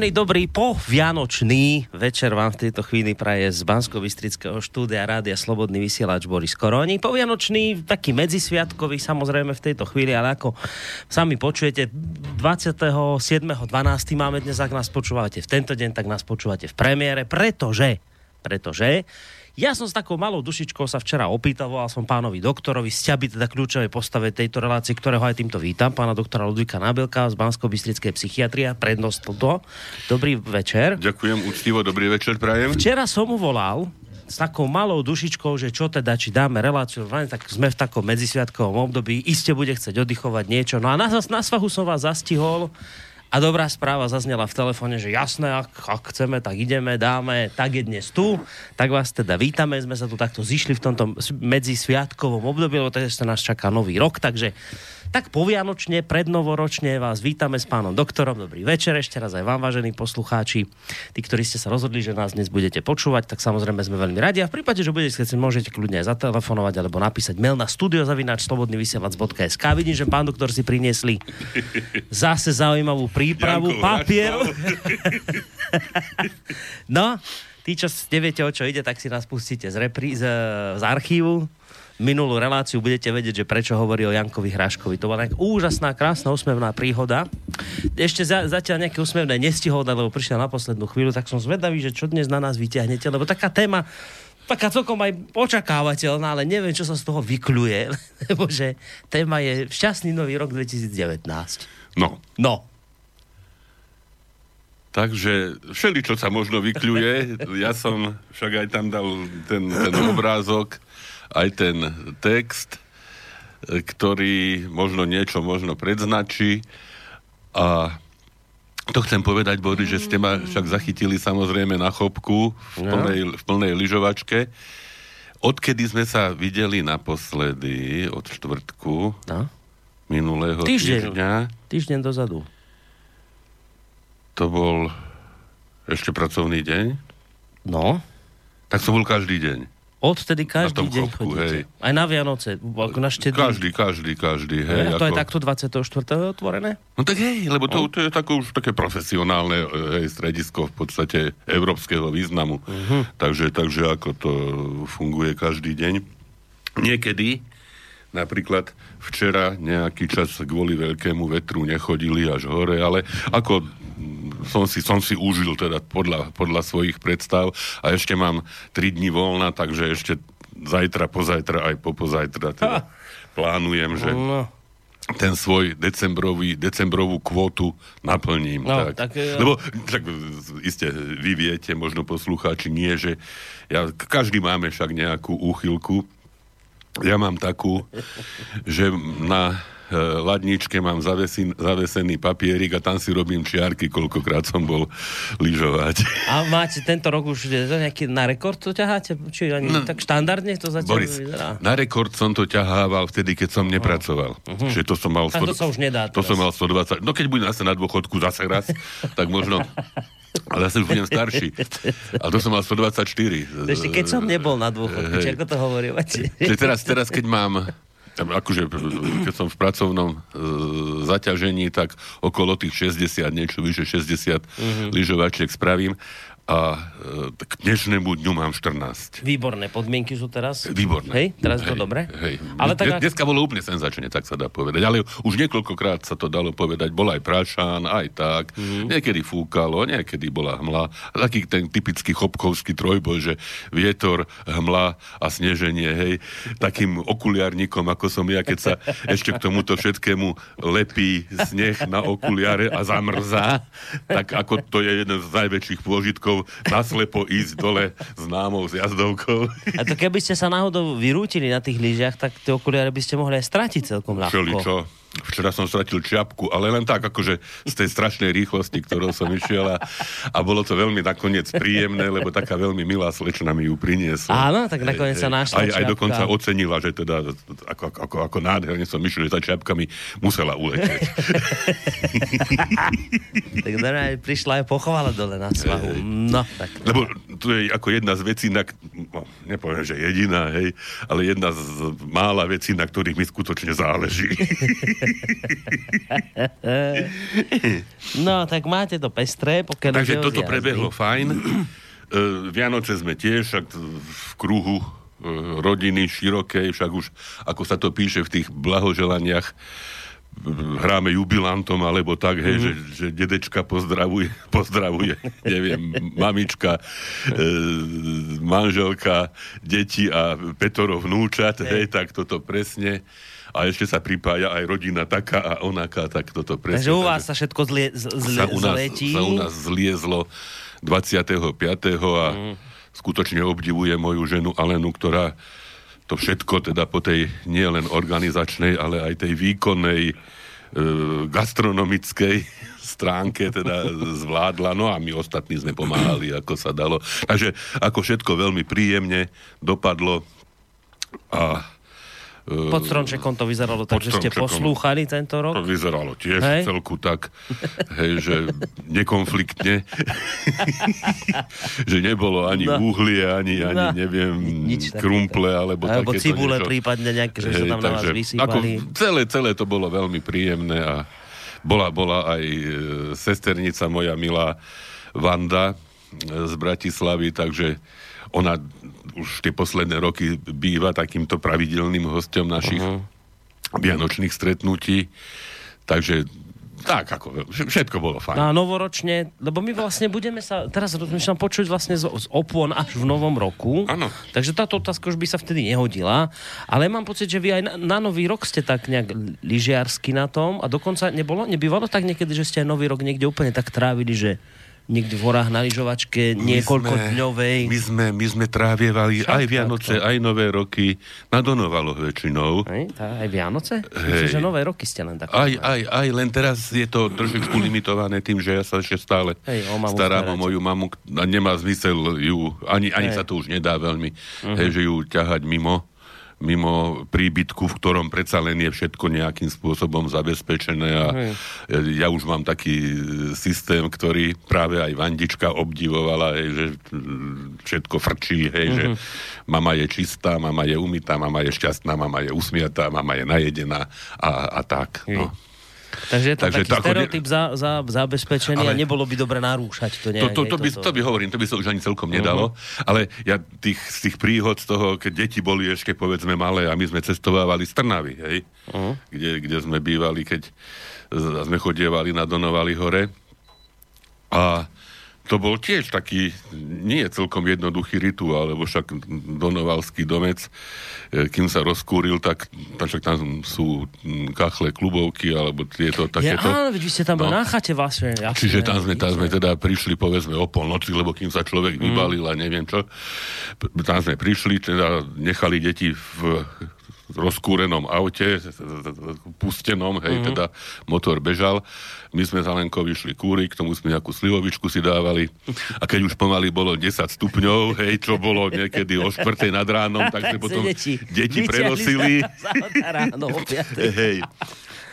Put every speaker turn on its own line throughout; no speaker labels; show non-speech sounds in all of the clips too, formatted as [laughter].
Príjemný, dobrý, po Vianočný večer vám v tejto chvíli praje z bansko bystrického štúdia Rádia Slobodný vysielač Boris Koroni. Po Vianočný, taký medzisviatkový samozrejme v tejto chvíli, ale ako sami počujete, 27.12. máme dnes, ak nás počúvate v tento deň, tak nás počúvate v premiére, pretože, pretože ja som s takou malou dušičkou sa včera opýtal, volal som pánovi doktorovi, ste by teda kľúčovej postave tejto relácie, ktorého aj týmto vítam, pána doktora Ludvíka Nabelka z bansko bystrickej psychiatrie, prednost to. Dobrý večer.
Ďakujem, úctivo, dobrý večer, prajem.
Včera som mu volal, s takou malou dušičkou, že čo teda, či dáme reláciu, tak sme v takom medzisviatkovom období, iste bude chcieť oddychovať niečo. No a na, na svahu som vás zastihol, a dobrá správa zaznela v telefóne, že jasné, ak, ak chceme, tak ideme, dáme, tak je dnes tu. Tak vás teda vítame, sme sa tu takto zišli v tomto medzisviatkovom období, lebo sa nás čaká nový rok, takže tak povianočne, prednovoročne vás vítame s pánom doktorom. Dobrý večer ešte raz aj vám, vážení poslucháči. Tí, ktorí ste sa rozhodli, že nás dnes budete počúvať, tak samozrejme sme veľmi radi. A v prípade, že budete chcieť, môžete kľudne aj zatelefonovať alebo napísať mail na studiozavináč.slobodnyvysielac.sk. Vidím, že pán doktor si priniesli zase zaujímavú prípravu, Janko, papier. [laughs] no, tí, čo neviete, o čo ide, tak si nás pustíte z, reprí, z, z archívu minulú reláciu budete vedieť, že prečo hovorí o Jankovi Hraškovi. To bola nejaká úžasná, krásna, úsmevná príhoda. Ešte za, zatiaľ nejaké úsmevné nestihol, lebo prišiel na poslednú chvíľu, tak som zvedavý, že čo dnes na nás vyťahnete, lebo taká téma, taká celkom aj očakávateľná, ale neviem, čo sa z toho vykľuje, [laughs] lebo že téma je šťastný nový rok 2019.
No.
No.
Takže všeli, čo sa možno vykľuje, ja som však aj tam dal ten, ten obrázok aj ten text, ktorý možno niečo možno predznačí a to chcem povedať, Boris, že ste ma však zachytili samozrejme na chopku v plnej, v plnej lyžovačke. Odkedy sme sa videli naposledy, od štvrtku no? minulého týždeň, týždňa.
Týždeň dozadu.
To bol ešte pracovný deň?
No.
Tak som bol každý deň.
Odtedy každý deň chodíte. Hej. Aj na Vianoce, ako na štedrý.
Každý, každý, každý. Hej,
a to ako... je takto 24. otvorené?
No tak hej, lebo to, no. to je také už také profesionálne hej, stredisko v podstate európskeho významu. Uh-huh. Takže, takže ako to funguje každý deň. Niekedy, napríklad včera nejaký čas kvôli veľkému vetru nechodili až hore, ale ako som si, som si užil teda podľa, podľa svojich predstav a ešte mám 3 dní voľna, takže ešte zajtra, pozajtra aj popozajtra teda ha. plánujem, že no. ten svoj decembrový, decembrovú kvotu naplním. No, tak. Tak, Lebo tak iste vy viete, možno poslucháči nie, že ja, každý máme však nejakú úchylku. Ja mám takú, že na ladničke mám zavesin, zavesený papierik a tam si robím čiarky, koľkokrát som bol lyžovať.
A máte tento rok už to nejaký na rekord to ťaháte? Či ani no, tak štandardne to zatiaľ
Boris, vyzerá? na rekord som to ťahával vtedy, keď som nepracoval. Uh-huh. Čiže to som mal...
A to sa už nedá
To som mal 120... No keď budem zase na dôchodku zase raz, [laughs] tak možno... Ale zase už budem starší. A to som mal 124.
Ešte keď som nebol na dôchodku, či ako to hovoríte?
Teraz, teraz, keď mám akože keď som v pracovnom e, zaťažení, tak okolo tých 60, niečo vyše 60 mm-hmm. lyžovačiek spravím a e, k dnešnému dňu mám 14.
Výborné podmienky sú teraz.
Výborné.
Hej, teraz je to dobre.
Hej. Ale tak, Dnes, dneska bolo úplne senzačne, tak sa dá povedať. Ale už niekoľkokrát sa to dalo povedať. Bol aj prášan, aj tak. Mm. Niekedy fúkalo, niekedy bola hmla. Taký ten typický chopkovský trojboj, že vietor, hmla a sneženie, hej. Takým okuliarníkom, ako som ja, keď sa ešte k tomuto všetkému lepí sneh na okuliare a zamrzá, tak ako to je jeden z najväčších pôžitkov naslepo ísť dole známou s jazdovkou.
A to keby ste sa náhodou vyrútili na tých lyžiach, tak tie okuliare by ste mohli aj stratiť celkom ľahko.
Všeličo. Včera som stratil čiapku, ale len tak, akože z tej strašnej rýchlosti, ktorou som išiel a, a bolo to veľmi nakoniec príjemné, lebo taká veľmi milá slečna mi ju priniesla.
Áno, tak nakoniec sa našla
aj, aj dokonca ocenila, že teda ako, ako, ako nádherne som išiel, že tá čiapka mi musela uletieť. [laughs]
tak aj prišla aj pochovala dole na svahu. No, tak.
Lebo to je ako jedna z vecí, na, no, nepoviem, že jediná, hej, ale jedna z mála vecí, na ktorých mi skutočne záleží. [laughs] [laughs]
no, tak máte to pestré, pokiaľ
Takže toto prebehlo fajn. [clears throat] E, Vianoce sme tiež v kruhu e, rodiny širokej, však už, ako sa to píše v tých blahoželaniach, hráme jubilantom, alebo tak, hej, mm. že, že dedečka pozdravuje, [laughs] pozdravuje, neviem, mamička, e, manželka, deti a Petoro vnúčat, hej. hej, tak toto presne. A ešte sa pripája aj rodina taká a onaká, tak toto presne.
Takže u vás sa všetko zlie, zlie,
sa u nás, zletí. Sa u nás zliezlo 25. a mm. skutočne obdivuje moju ženu Alenu, ktorá to všetko teda po tej nielen organizačnej, ale aj tej výkonnej e, gastronomickej [laughs] stránke teda zvládla, no a my ostatní sme pomáhali, ako sa dalo. Takže ako všetko veľmi príjemne dopadlo a
pod stromčekom to vyzeralo tak, že ste poslúchali tento rok?
To vyzeralo tiež hej? celku tak, hej, že nekonfliktne. [laughs] že nebolo ani no. uhlie, ani, ani no. neviem, Nič krumple, alebo,
alebo cibule niečo. prípadne nejaké, že hej, sa tam na vás. Ako
celé, celé to bolo veľmi príjemné a bola, bola aj e, sesternica moja milá Vanda z Bratislavy, takže ona už tie posledné roky býva takýmto pravidelným hostom našich uh-huh. vianočných stretnutí. Takže tak, ako, všetko bolo fajn.
No a novoročne, lebo my vlastne budeme sa, teraz rozmýšľam počuť vlastne z, z opon až v novom roku.
Áno.
Takže táto otázka už by sa vtedy nehodila. Ale mám pocit, že vy aj na, na nový rok ste tak nejak lyžiarsky na tom a dokonca nebolo, nebývalo tak niekedy, že ste aj nový rok niekde úplne tak trávili, že niekde v horách na lyžovačke niekoľko sme, dňovej.
My sme, my sme trávievali Však, aj Vianoce, takto. aj Nové roky na Donovalo väčšinou.
Aj, aj Vianoce? Myslím, že Nové roky ste len tak.
Aj, aj, aj, len teraz je to trošičku limitované tým, že ja sa ešte stále Hej, o starám o moju mamu a nemá zmysel ju, ani, ani sa to už nedá veľmi, uh-huh. hej, že ju ťahať mimo mimo príbytku, v ktorom predsa len je všetko nejakým spôsobom zabezpečené a ja už mám taký systém, ktorý práve aj Vandička obdivovala, hej, že všetko frčí, hej, mm-hmm. že mhm. mama je čistá, mama je umytá, mama je šťastná, mama je usmiatá, mama je najedená a, a tak. No.
Takže je to Takže taký to stereotyp ne... za, za zabezpečený ale... a nebolo by dobre narúšať to nejak.
To, to, to, by, to by hovorím, to by sa už ani celkom nedalo, uh-huh. ale ja tých, z tých príhod z toho, keď deti boli ešte povedzme malé a my sme cestovávali z Trnavy, hej, uh-huh. kde, kde sme bývali, keď sme chodievali na Donovali hore a to bol tiež taký nie celkom jednoduchý rituál, lebo však Donovalský domec, e, kým sa rozkúril, tak, tak tam sú kachle, klubovky, alebo tieto takéto.
Ja, áno, vy ste tam no. na chate vlastne.
Jasne, Čiže tam sme, tam sme teda prišli, povedzme, o polnoci, lebo kým sa človek mm. vybalil a neviem čo, tam sme prišli, teda nechali deti v rozkúrenom aute, pustenom, hej, mm-hmm. teda motor bežal. My sme za Lenkou vyšli kúri, k tomu sme nejakú slivovičku si dávali. A keď už pomaly bolo 10 stupňov, hej, čo bolo niekedy o štvrtej nad ránom, tak sme [laughs] potom deti prenosili.
Ráno,
hej.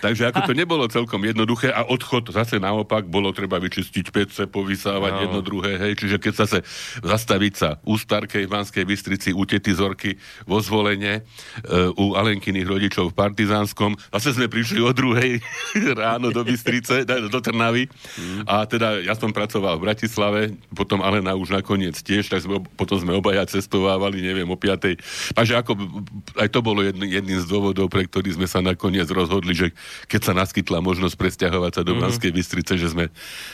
Takže ako to nebolo celkom jednoduché a odchod zase naopak bolo treba vyčistiť pece, povysávať no. jedno druhé, hej. Čiže keď sa sa zastaviť sa u Starkej v Banskej Bystrici, u Tety Zorky vo zvolenie, uh, u Alenkyných rodičov v Partizánskom, zase sme prišli o druhej [laughs] ráno do Bystrice, do Trnavy mm. a teda ja som pracoval v Bratislave, potom Alena už nakoniec tiež, tak sme, potom sme obaja cestovávali, neviem, o piatej. Takže ako aj to bolo jedný, jedným z dôvodov, pre ktorý sme sa nakoniec rozhodli, že keď sa naskytla možnosť presťahovať sa do mm-hmm. Banskej Bystrice, že sme,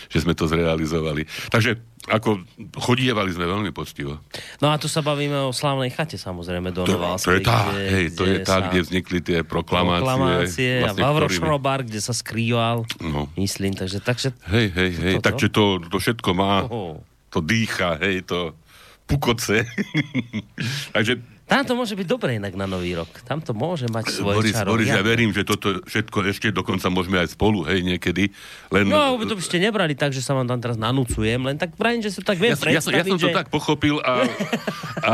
že sme to zrealizovali. Takže ako chodievali sme veľmi poctivo.
No a tu sa bavíme o slávnej chate samozrejme do
to, Novalskej. To je tá, kde, hej, to je tá, kde vznikli tie proklamácie. Proklamácie
vlastne, a Vavro Šrobar, kde sa skrýval, no. myslím. Takže, takže,
hej, hej, hej, to, takže to, to všetko má, oh. to dýcha, hej, to pukoce. [laughs] takže
Tam to môže byť dobre inak na nový rok. Tam to môže mať svoje
Boris,
čaro.
Boris, ja verím, že toto všetko ešte dokonca môžeme aj spolu, hej, niekedy. Len...
No, to by ste nebrali tak, že sa vám tam teraz nanúcujem, len tak vrajím, že sa tak viem
ja, som- ja, ja som to
že...
tak pochopil a, a,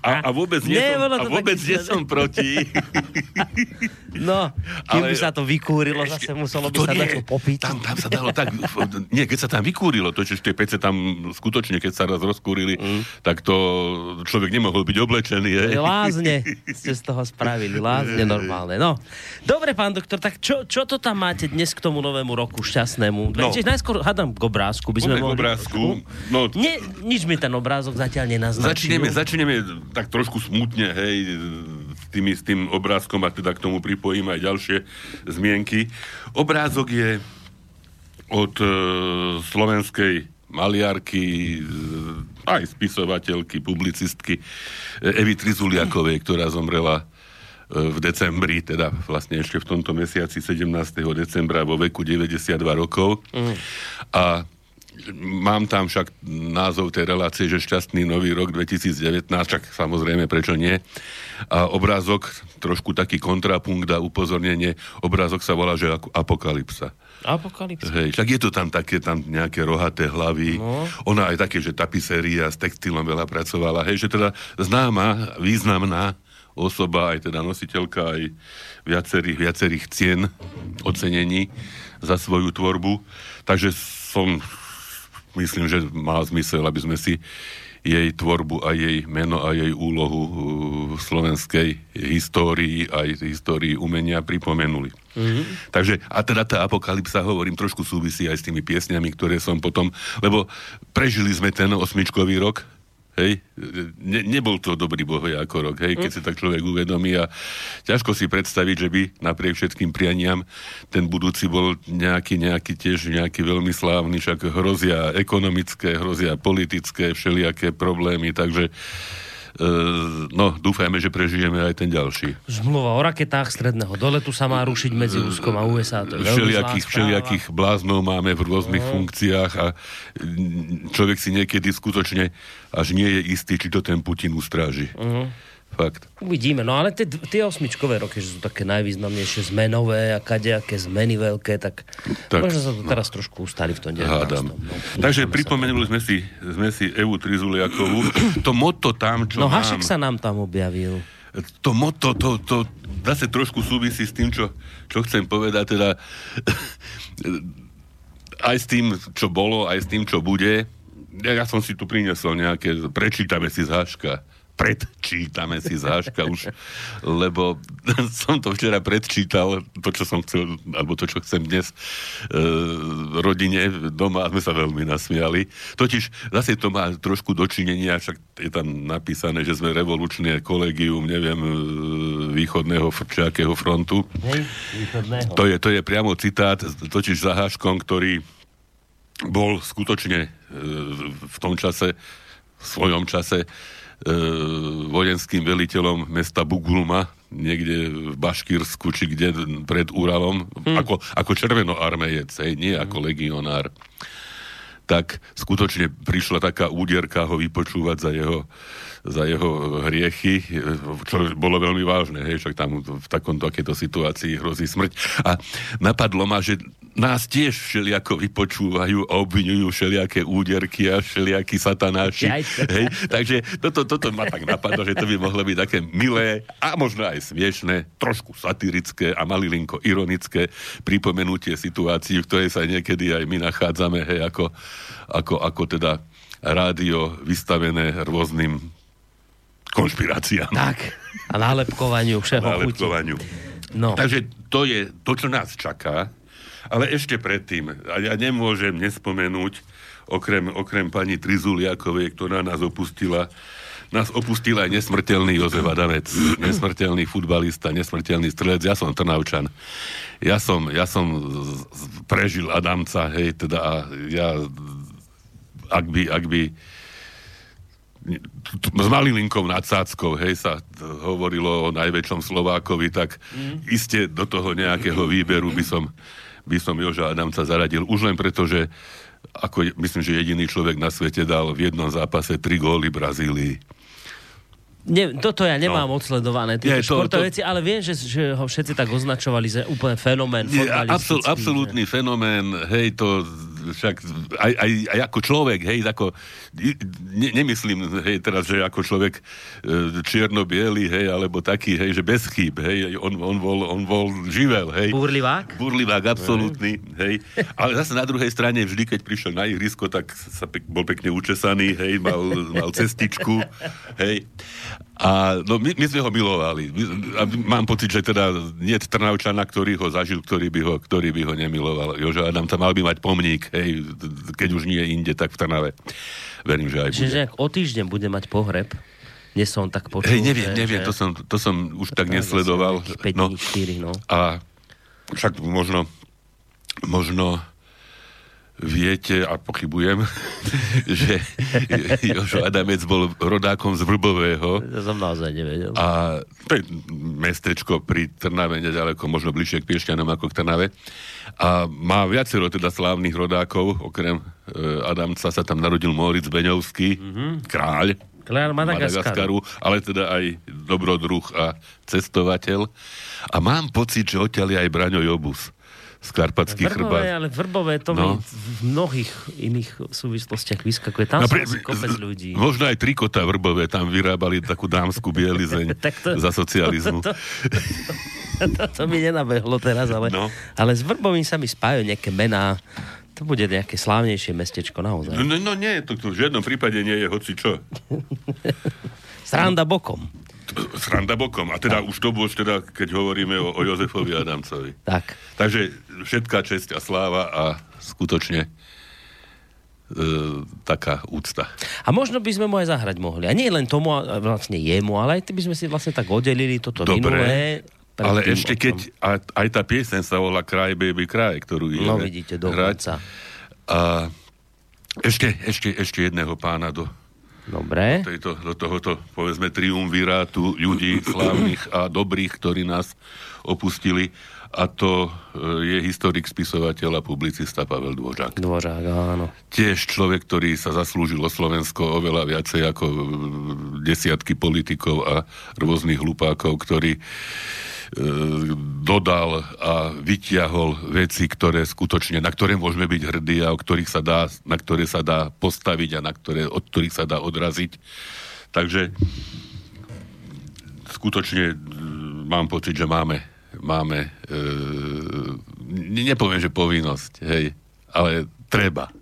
a, a vôbec nie,
Nie,
som, a vôbec
tak
nie som proti. [laughs]
No, keby
Ale-
sa to vykúrilo, zase muselo by sa
nie,
popiť.
Tam, tam sa dalo tak, nie, keď sa tam vykúrilo, to, že tie pece tam skutočne, keď sa raz rozkúrili, mm. tak to človek nemohol byť oblečený. Hej.
Lázne ste z toho spravili, lázne normálne. No, dobre, pán doktor, tak čo, čo to tam máte dnes k tomu novému roku šťastnému?
No.
No. najskôr hádam k obrázku. By sme
Poďme
mohli...
obrázku. No,
Nie, nič mi ten obrázok zatiaľ nenaznačil.
Začneme, začneme tak trošku smutne, hej, s, tými, s tým obrázkom a teda k tomu pripojím aj ďalšie zmienky. Obrázok je od e, slovenskej maliarky, e, aj spisovateľky, publicistky e, Evy Trizuliakovej, ktorá zomrela e, v decembri, teda vlastne ešte v tomto mesiaci 17. decembra vo veku 92 rokov. Mm. A mám tam však názov tej relácie, že šťastný nový rok 2019, však samozrejme, prečo nie. A obrázok, trošku taký kontrapunkt a upozornenie, obrázok sa volá, že apokalypsa.
Apokalypsa.
Hej, však je to tam také, tam nejaké rohaté hlavy. No. Ona aj také, že tapiséria s textilom veľa pracovala. Hej, že teda známa, významná osoba, aj teda nositeľka aj viacerých, viacerých cien, ocenení za svoju tvorbu. Takže som, myslím, že má zmysel, aby sme si jej tvorbu a jej meno a jej úlohu uh, v slovenskej histórii aj histórii umenia pripomenuli. Mm-hmm. Takže, a teda tá apokalypsa, hovorím, trošku súvisí aj s tými piesňami, ktoré som potom, lebo prežili sme ten osmičkový rok, hej, ne, nebol to dobrý bohviako rok, hej, keď si tak človek uvedomí a ťažko si predstaviť, že by napriek všetkým prianiam ten budúci bol nejaký, nejaký tiež nejaký veľmi slávny, však hrozia ekonomické, hrozia politické, všelijaké problémy, takže no, dúfajme, že prežijeme aj ten ďalší.
Zmluva o raketách stredného doletu sa má rušiť medzi Ruskom a USA. To je
všelijakých, všelijakých bláznov máme v rôznych no. funkciách a mm, človek si niekedy skutočne až nie je istý, či to ten Putin ustráži. Uh-huh. Fakt.
Uvidíme, no ale tie, tie osmičkové roky, že sú také najvýznamnejšie zmenové a kadejaké zmeny veľké, tak,
Tak,
možno sa to teraz trošku ustali v tom 19.
Hádam.
No,
Takže pripomenuli sme si, sme si Evu Trizuliakovú. To motto tam, čo
No
mám,
Hašek sa nám tam objavil.
to motto, to, to zase trošku súvisí s tým, čo, čo chcem povedať, teda [laughs] aj s tým, čo bolo, aj s tým, čo bude. Ja, ja som si tu priniesol nejaké, prečítame si z Haška predčítame si z Haška už, lebo [laughs] som to včera predčítal, to, čo som chcel, alebo to, čo chcem dnes e, rodine doma a sme sa veľmi nasmiali. Totiž zase to má trošku dočinenia, však je tam napísané, že sme revolučné kolegium, neviem, e, východného frčákeho frontu.
Hej, východného.
To je, to je priamo citát, totiž za Haškom, ktorý bol skutočne e, v tom čase, v svojom čase, vojenským veliteľom mesta Bugulma, niekde v Baškírsku, či kde pred Uralom, hmm. ako, ako červenoarmejec, hej, nie ako legionár. Tak skutočne prišla taká údierka ho vypočúvať za jeho, za jeho hriechy, čo bolo veľmi vážne, hej, však tam v takomto takéto situácii hrozí smrť. A napadlo ma, že nás tiež všelijako vypočúvajú a obvinujú všelijaké úderky a všelijakí satanáši. Hej? Takže toto, toto ma tak napadlo, že to by mohlo byť také milé a možno aj smiešné, trošku satirické a malilinko ironické pripomenutie situácií, v ktorej sa niekedy aj my nachádzame, hej, ako, ako, ako teda rádio vystavené rôznym konšpiráciám.
Tak, a nálepkovaniu všeho chuti.
nálepkovaniu.
No.
Takže to je to, čo nás čaká. Ale ešte predtým, a ja nemôžem nespomenúť, okrem, okrem pani Trizuliakovej, ktorá nás opustila, nás opustil aj nesmrteľný Jozef Adamec, nesmrteľný futbalista, nesmrteľný strelec, ja som Trnavčan. Ja som, ja som prežil Adamca, hej, teda a ja, ak by, ak by s Malilinkou nad Sáckou, hej, sa hovorilo o najväčšom Slovákovi, tak mm. iste do toho nejakého výberu by som, by som Joža Adamca zaradil. Už len preto, že ako myslím, že jediný človek na svete dal v jednom zápase tri góly Brazílii.
Ne, toto ja nemám no. odsledované,
to-
športové
to-
veci, ale viem, že, že ho všetci tak označovali za úplne fenomén
Nie, absol, absolútny fenomén, hej, to však aj, aj, aj ako človek, hej, ako, ne, nemyslím, hej, teraz, že ako človek e, čierno-biely, hej, alebo taký, hej, že bez chýb, hej, on, on, bol, on bol živel, hej.
Burlivák?
Burlivák, absolútny, hej. Ale zase na druhej strane, vždy, keď prišiel na ihrisko, tak sa pek, bol pekne učesaný, hej, mal, mal cestičku, hej. A no, my, my sme ho milovali. My, a mám pocit, že teda nie je Trnavčana, ktorý ho zažil, ktorý by ho, ktorý by ho nemiloval. Jožo Adam tam mal by mať pomník, hej, keď už nie inde, tak v Trnave. Verím, že aj bude.
Čiže o týždeň bude mať pohreb, dnes som tak počul,
Hej, neviem,
že,
neviem,
že...
to som, to som už tak
Tak,
nesledoval.
asi nejakých 5
No,
dní, 4, no.
a však možno, možno viete, a pochybujem, [laughs] že [laughs] Jožo Adamec bol rodákom z Vrbového
To som naozaj nevedel.
a to je mestečko pri Trnave, nedaleko, možno bližšie k Piešťanom ako k Trnave. A má viacero teda slávnych rodákov, okrem e, Adamca sa tam narodil Moritz Beňovský, mm-hmm. kráľ
Kráľ Madagaskaru.
Madagaskaru, ale teda aj dobrodruh a cestovateľ. A mám pocit, že odtiaľ je aj Braňo Jobus
Vrbové,
chrbát.
ale Vrbové to
No.
mi v mnohých iných súvislostiach vyskakuje. Tam
Napri-
sú kopec ľudí.
Možno aj trikota vrbové, tam vyrábali takú dámsku bielizeň [laughs]
Tak to-
za socializmu.
To, to, to, to mi nenabehlo teraz, ale,
No.
ale s Vrbovým sa mi spájajú nejaké mená. To bude nejaké slávnejšie mestečko naozaj.
No, no, nie, to, to v žiadnom prípade nie je hoci čo. [laughs]
Sranda bokom.
Sranda bokom. A teda už to bolo, teda, keď hovoríme o, o Jozefovi Adamcovi.
Tak.
Takže všetká česť a sláva a skutočne e, taká úcta.
A možno by sme mu aj zahrať mohli. A nie len tomu, vlastne jemu, ale aj by sme si vlastne tak oddelili toto
Dobre,
minulé.
Ale ešte keď aj, aj tá pieseň sa volá Cry Baby Cry, ktorú ideme
No vidíte, dokonca.
A ešte, ešte, ešte jedného pána do,
Dobre.
tejto, do tohoto, povedzme, triumvirátu ľudí slávnych a dobrých, ktorí nás opustili. A to e, je historik, spisovateľ a publicista Pavel Dvořák.
Dvořák, áno.
Tiež človek, ktorý sa zaslúžil o Slovensko oveľa viacej ako e, desiatky politikov a rôznych hlupákov, ktorý e, dodal a vytiahol veci, ktoré skutočne, na ktoré môžeme byť hrdí a o ktorých sa dá, na ktoré sa dá postaviť a na ktoré, od ktorých sa dá odraziť. Takže skutočne mám pocit, že máme, máme e, ne- nepoviem, že povinnosť, hej, ale treba e,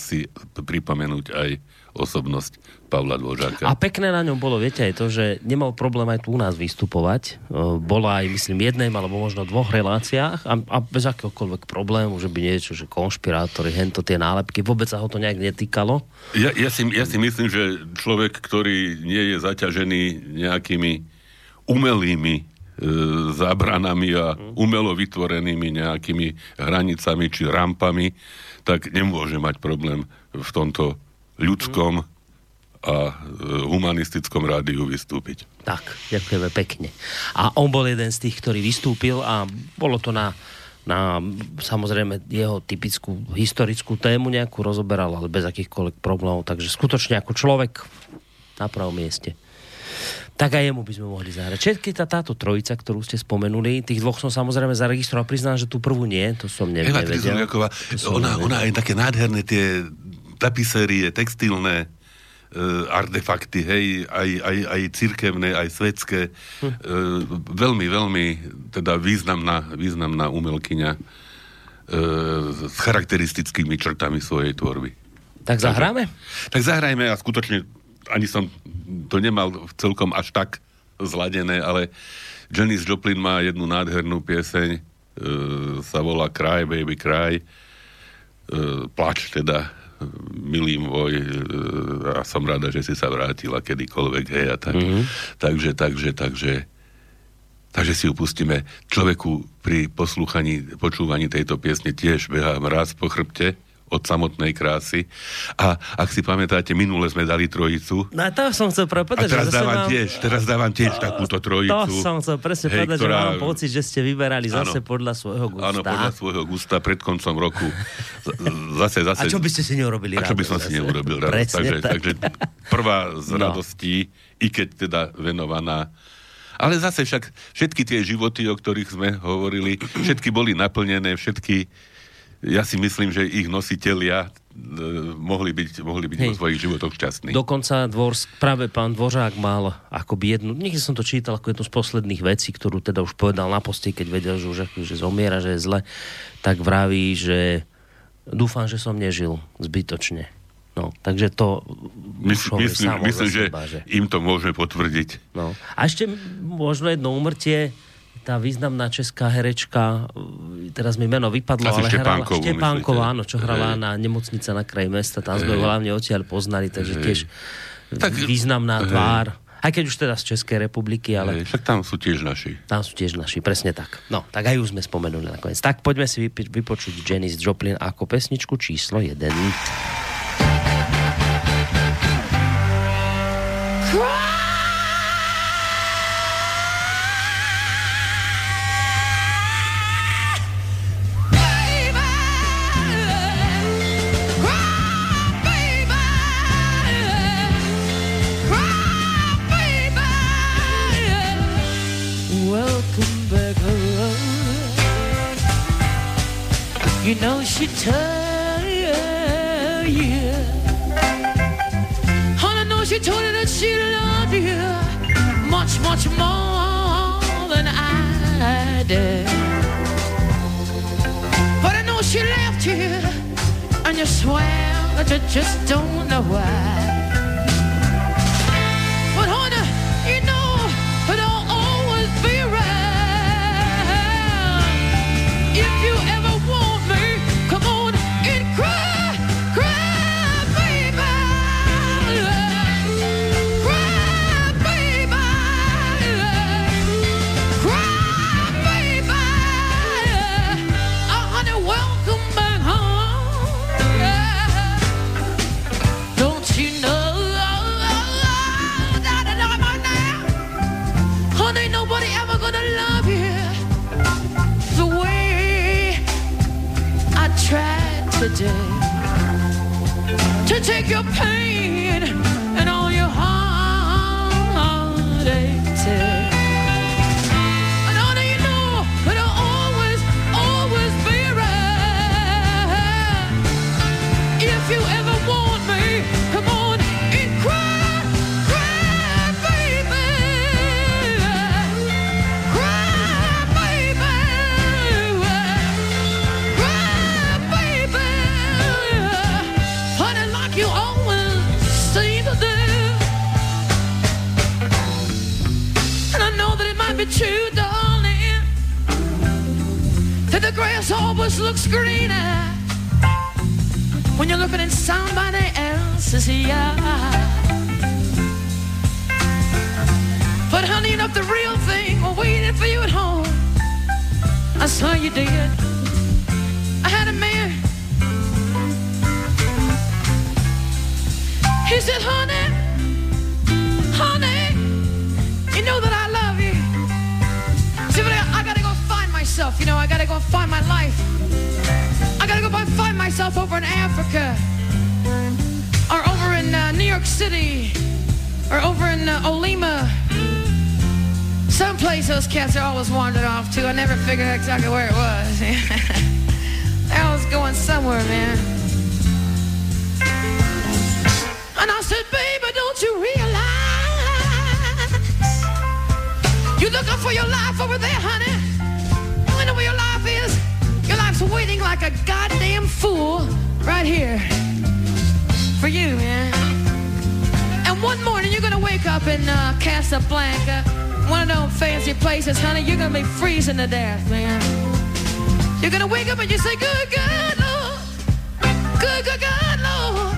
si pripomenúť aj osobnosť Pavla Dvořáka.
A pekné na ňom bolo, viete, aj to, že nemal problém aj tu u nás vystupovať. E, Bola aj, myslím, jednej alebo možno dvoch reláciách a, a bez akéhokoľvek problému, že by niečo, že konšpirátori, hento tie nálepky, vôbec sa ho to nejak netýkalo.
Ja, ja, si, ja si myslím, že človek, ktorý nie je zaťažený nejakými umelými zábranami a umelo vytvorenými nejakými hranicami či rampami, tak nemôže mať problém v tomto ľudskom a e, humanistickom rádiu vystúpiť.
Tak, ďakujeme pekne. A on bol jeden z tých, ktorý vystúpil a bolo to na, na samozrejme jeho typickú historickú tému nejakú rozoberal, ale bez akýchkoľvek problémov. Takže skutočne ako človek na pravom mieste. Tak aj jemu by sme mohli zahrať. Všetky tá, táto trojica, ktorú ste spomenuli, tých dvoch som samozrejme zaregistroval, priznám, že tú prvú nie, to som ne,
Eva
nevedel.
Ona,
nevedel.
ona aj také nádherné tie tapisérie, textilné uh, artefakty, hej, aj, aj, aj cirkevné, aj svetské.
Hm.
Uh, veľmi, veľmi teda významná, významná umelkyňa uh, s charakteristickými črtami svojej tvorby.
Tak zahráme?
Tak zahrajme a skutočne ani som to nemal celkom až tak zladené, ale Janis Joplin má jednu nádhernú pieseň, e, sa volá Cry, Baby Cry. E, plač teda, milý môj, e, a som rada, že si sa vrátila kedykoľvek, hej, a tak. Mm-hmm. Takže, takže, takže, takže si ju pustíme. Človeku pri poslúchaní, počúvaní tejto piesne tiež behá mraz po chrbte od samotnej krásy. A ak si pamätáte, minule sme dali trojicu.
No a to som chcel povedať,
a teraz
že
dávam
mám...
tiež, teraz dávam tiež takúto trojicu.
To som chcel presne hej, povedať, ktorá... že mám pocit, že ste vyberali zase áno, podľa svojho gusta.
Áno, podľa svojho gusta pred koncom roku. [laughs] Zase, zase.
A čo by ste si neurobili
A čo by som zase? si neurobil radosť. Takže, tak. takže prvá z no. radostí, i keď teda venovaná ale zase však všetky tie životy, o ktorých sme hovorili, všetky boli naplnené, všetky ja si myslím, že ich nositelia e, mohli byť, mohli byť vo svojich životoch šťastní.
Dokonca dvor, práve pán Dvořák mal akoby jednu, niekde som to čítal ako jednu z posledných vecí, ktorú teda už povedal na poste, keď vedel, že už že zomiera, že je zle, tak vraví, že dúfam, že som nežil zbytočne. No, takže to
Mysl, myslím, myslím že, seba, že im to môžeme potvrdiť.
No. A ešte možno jedno umrtie, tá významná česká herečka, teraz mi meno vypadlo,
Asi ale hrala
Štepánková, áno, čo hrala na nemocnice na kraji mesta, tam sme hlavne odtiaľ poznali, takže tiež tak, významná tvár. Aj keď už teda z Českej republiky, ale...
však tam sú tiež naši.
Tam sú tiež naši, presne tak. No, tak aj už sme spomenuli nakoniec. Tak poďme si vypo- vypočuť Janis Joplin ako pesničku číslo 1. Know she tell you. Honey, know she told you that she loved you much, much more than I did. But I know she left you, and you swear that you just don't know why. Your pain looks greener when you're looking in somebody else's eye. But honey, know the real thing was waiting for you at home. I saw you did. I had a man. He said, honey, honey, you know that I love you. See, but I, I gotta go find myself, you know, I gotta go find my life. I find myself over in Africa, or over in uh, New York City, or over in uh, Olima. Someplace those cats are always wandered off to. I never figured out exactly where it was. [laughs] I was going somewhere, man. And I said, baby, don't you realize you're looking for your life over there, honey? You know your life waiting like a goddamn fool right here for you, man. And one morning you're gonna wake up in uh, Casablanca, one of those fancy places, honey. You're gonna be freezing to death, man. You're gonna wake up and you say, good, good, Lord. Good, good, good, Lord.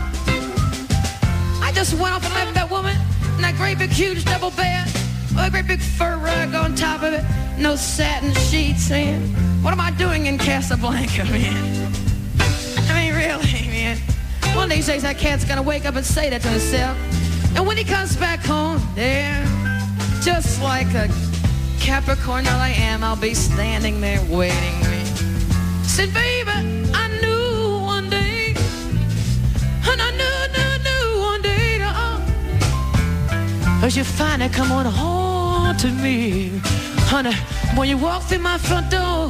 I just went off and left that woman in that great big huge double bed with a great big fur rug on top of it, no satin sheets, man. What am I doing in Casablanca, [laughs] man? I mean, really, man. one of these days that cat's gonna wake up and say that to himself. And when he comes back home, there, just like a Capricorn that I am, I'll be standing there waiting. Said, baby, I knew one day, and I knew, knew, knew one day, cause you finally come on home to me. Honey, when you walk through my front door,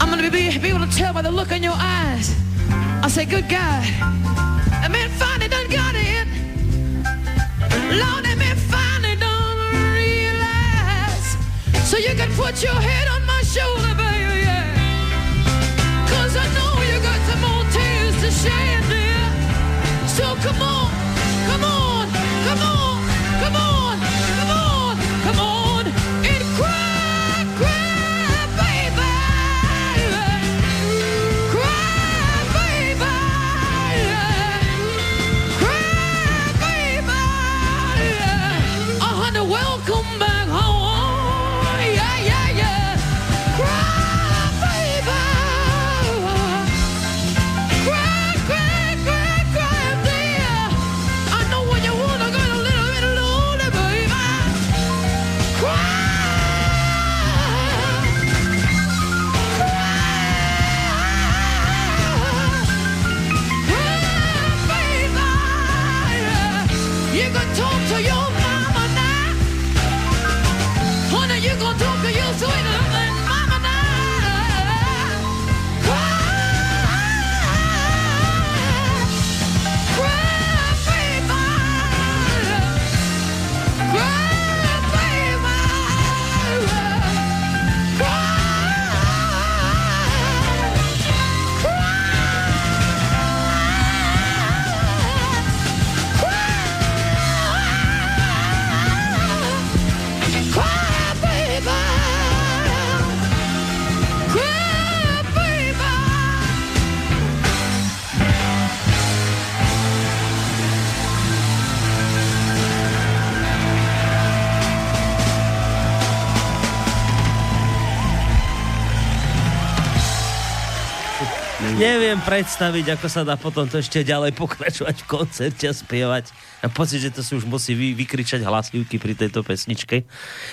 I'm gonna be, be able to tell by the look in your eyes. I say, good God, that man finally done got it. Lord, that man finally done realize. So you can put your head on my shoulder, baby, I know you got some more tears to shed, dear. So come on,
Neviem predstaviť, ako sa dá potom to ešte ďalej pokračovať v koncerte a spievať. A pocit, že to si už musí vy, vykričať hlasivky pri tejto pesničke.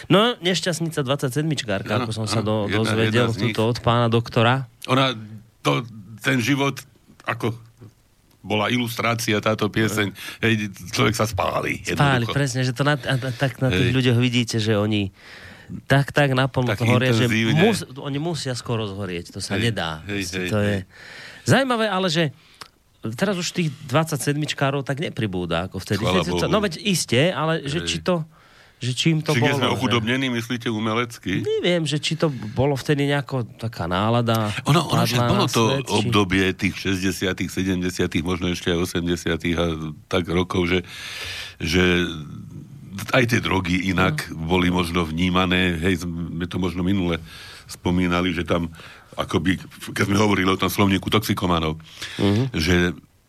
No, nešťastnica 27 Árka,
Áno,
ako som sa
áno,
do,
jedna-
dozvedel
jedna
tuto od pána doktora.
Ona, to, ten život, ako bola ilustrácia táto pieseň, hej, človek sa spáli.
Spáli,
jednoducho.
presne, že to na, a, tak na tých
Hej.
ľuďoch vidíte, že oni tak, tak naplno
Tak
to horia, že mus, oni musia skoro zhorieť, to sa
Hej,
nedá.
hej, hej,
to
hej.
je zaujímavé, ale že teraz už tých 27 károv tak nepribúda, ako vtedy. To-
Bohu.
No veď iste, ale že
Hej.
či to, že čím to
Či keď
bolo.
sme
že-
ochudobnení, myslíte umelecky?
Neviem, že či to bolo vtedy nejako taká nálada.
Ono, ono že
padla
bolo to
svet, či-
obdobie tých 60 70 možno ešte aj 80 a tak rokov, že, že aj tie drogy inak
No.
boli možno vnímané, hej, sme to možno minule spomínali, že tam akoby, keď sme hovorili o tom slovníku toxikomanov,
Mhm.
že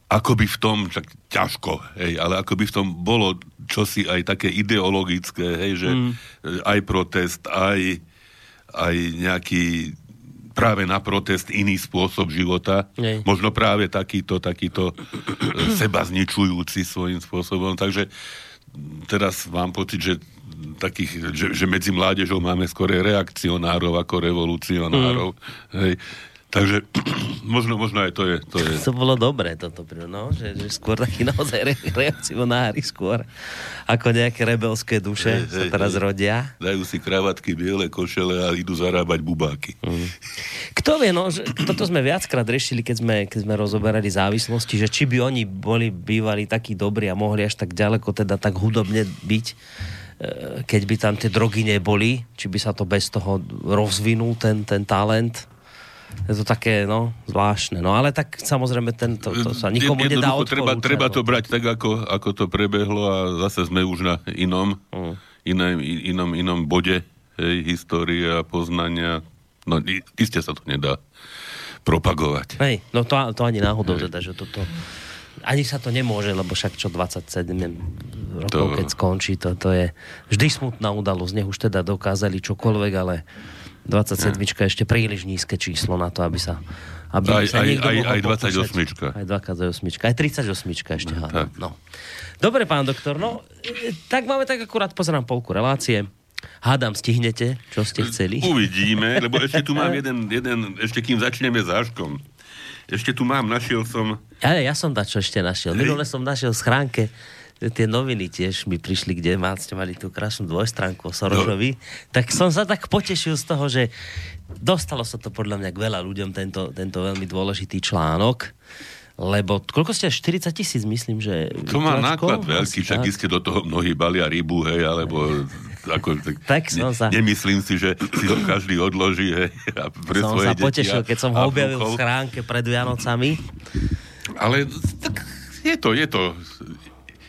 akoby v tom, však ťažko, hej, ale akoby v tom bolo čosi aj také ideologické, hej, že
Mhm.
aj protest, aj, aj nejaký práve na protest iný spôsob života.
Hej.
Možno práve takýto, takýto e, seba zničujúci svojím spôsobom. Takže teraz mám pocit, že takých, že, že medzi mládežou máme skôr reakcionárov ako revolucionárov. Hej. Takže [clears throat] možno, možno aj to je. To je.
To bolo dobré toto, no, že, že skôr takí [laughs] naozaj re, reakcionári skôr ako nejaké rebelské duše
Hej,
sa teraz
hej.
rodia.
Dajú si kravatky, biele košele a idú zarábať bubáky.
Kto vie, no, že toto sme viackrát riešili, keď sme, keď sme rozoberali závislosti, že či by oni boli bývali takí dobrí a mohli až tak ďaleko, teda tak hudobne byť, e, keď by tam tie drogy neboli, či by sa to bez toho rozvinul ten, ten talent. Je to také, no, zvláštne. No ale tak samozrejme ten, to, sa nikomu nedá
jednoducho treba,
odporúčať.
treba
no.
to brať tak, ako, ako to prebehlo a zase sme už na inom,
Mm.
inom, inom, inom bode hej, histórie a poznania. No iste sa to nedá propagovať.
Hej, no to, to ani náhodou teda, že toto... Ani sa to nemôže, lebo však čo 27 rokov,
To-
keď skončí, to, to je vždy smutná udalosť. Nech už teda dokázali čokoľvek, ale 27 ešte príliš nízke číslo na to, aby sa... Aby
Aj,
sa
aj, aj, aj
pokúšať.
28.
Aj 28. Aj 38 ešte
No, tak.
No. Dobre, pán doktor, no tak máme tak akurát, pozerám polku relácie. Hádam, stihnete, čo ste chceli. [laughs]
Uvidíme, lebo ešte tu mám jeden, jeden ešte kým začneme záškom. Ešte tu mám, našiel som...
Ja, ja som dačo ešte našiel. Minule som našiel v schránke tie noviny tiež mi prišli, kde má, ste mali tú krásnu dvojstránku o Sorošovi, tak som sa tak potešil z toho, že dostalo sa to podľa mňa k veľa ľuďom tento, tento veľmi dôležitý článok, lebo koľko ste, 40 tisíc myslím, že...
To má náklad veľký, však
tak.
iste do toho mnohí balia rybu, hej, alebo ako, tak,
Tak som sa-
Nemyslím si, že si to každý odloží, hej, a pre
som sa potešil,
a-
keď som ho objavil v schránke pred Vianocami.
Ale tak je to, je to,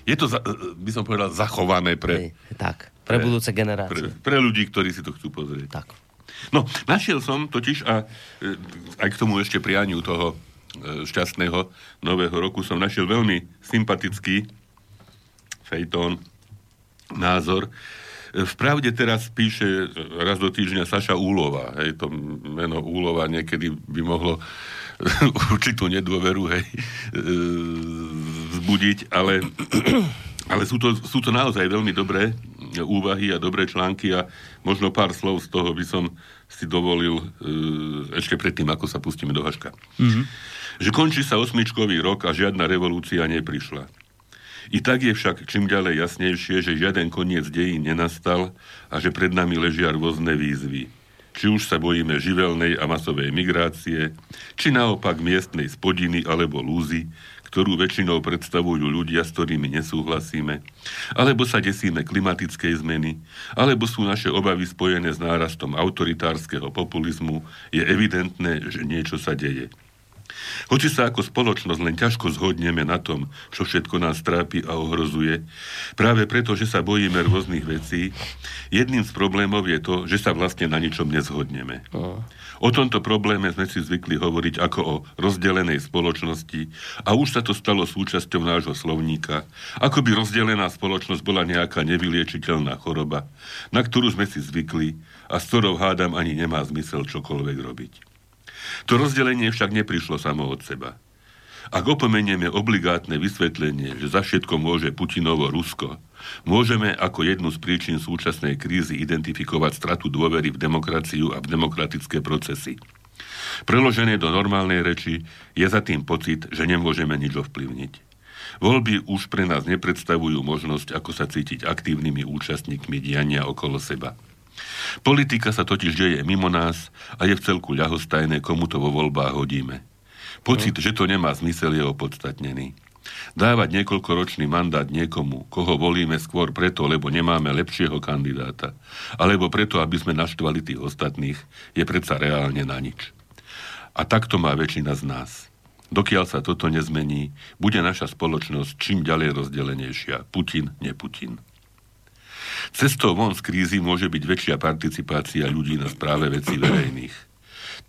je to, za- by som povedal, zachované pre,
tak, pre
Pre-
budúce
pre,
generácie.
pre ľudí, ktorí si to chcú pozrieť.
Tak.
No, našiel som totiž a e, aj k tomu ešte prianiu toho e, šťastného nového roku som našiel veľmi sympatický fejtón, názor. E, V pravde teraz píše raz do týždňa Saša Úlova. Hej, to meno Úlova niekedy by mohlo [laughs] určitú nedôveru hej, e, vzbudiť, ale, ale sú, to, sú to naozaj veľmi dobré úvahy a dobré články a možno pár slov z toho by som si dovolil e, ešte predtým, ako sa pustíme do Haška. Mm-hmm. Že končí sa osmičkový rok a žiadna revolúcia neprišla. I tak je však čím ďalej jasnejšie, že žiaden koniec dejín nenastal a že pred nami ležia rôzne výzvy. Či už sa bojíme živelnej a masovej migrácie, či naopak miestnej spodiny alebo lúzy, ktorú väčšinou predstavujú ľudia, s ktorými nesúhlasíme, alebo sa desíme klimatickej zmeny, alebo sú naše obavy spojené s nárastom autoritárskeho populizmu, je evidentné, že niečo sa deje. Hoci sa ako spoločnosť len ťažko zhodneme na tom, čo všetko nás trápi a ohrozuje, práve preto, že sa bojíme rôznych vecí, jedným z problémov je to, že sa vlastne na ničom nezhodneme. O tomto probléme sme si zvykli hovoriť ako o rozdelenej spoločnosti a už sa to stalo súčasťou nášho slovníka, ako by rozdelená spoločnosť bola nejaká nevyliečiteľná choroba, na ktorú sme si zvykli a s ktorou hádam ani nemá zmysel čokoľvek robiť. To rozdelenie však neprišlo samo od seba. Ak opomenieme obligátne vysvetlenie, že za všetko môže Putinovo Rusko, môžeme ako jednu z príčin súčasnej krízy identifikovať stratu dôvery v demokraciu a v demokratické procesy. Preložené do normálnej reči je za tým pocit, že nemôžeme nič ovplyvniť. Voľby už pre nás nepredstavujú možnosť, ako sa cítiť aktívnymi účastníkmi diania okolo seba. Politika sa totiž deje mimo nás a je v celku ľahostajné, komu to vo voľbách hodíme. Pocit, že to nemá zmysel, je opodstatnený. Dávať niekoľkoročný mandát niekomu, koho volíme skôr preto, lebo nemáme lepšieho kandidáta, alebo preto, aby sme naštvali tých ostatných, je predsa reálne na nič. A takto má väčšina z nás. Dokiaľ sa toto nezmení, bude naša spoločnosť čím ďalej rozdelenejšia. Putin, neputin. Cestou von z krízy môže byť väčšia participácia ľudí na správe vecí verejných.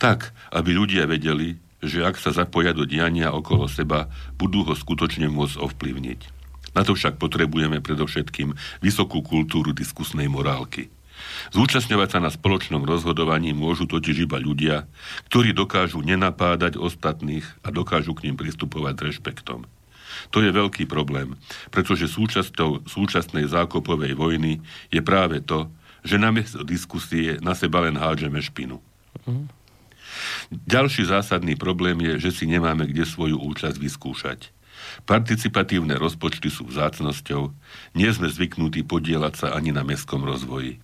Tak, aby ľudia vedeli, že ak sa zapoja do diania okolo seba, budú ho skutočne môcť ovplyvniť. Na to však potrebujeme predovšetkým vysokú kultúru diskusnej morálky. Zúčastňovať sa na spoločnom rozhodovaní môžu totiž iba ľudia, ktorí dokážu nenapádať ostatných a dokážu k ním pristupovať s rešpektom. To je veľký problém, pretože súčasťou súčasnej zákopovej vojny je práve to, že namiesto diskusie na seba len hádžeme špinu. Ďalší zásadný problém je, že si nemáme kde svoju účasť vyskúšať. Participatívne rozpočty sú vzácnosťou, nie sme zvyknutí podielať sa ani na mestskom rozvoji.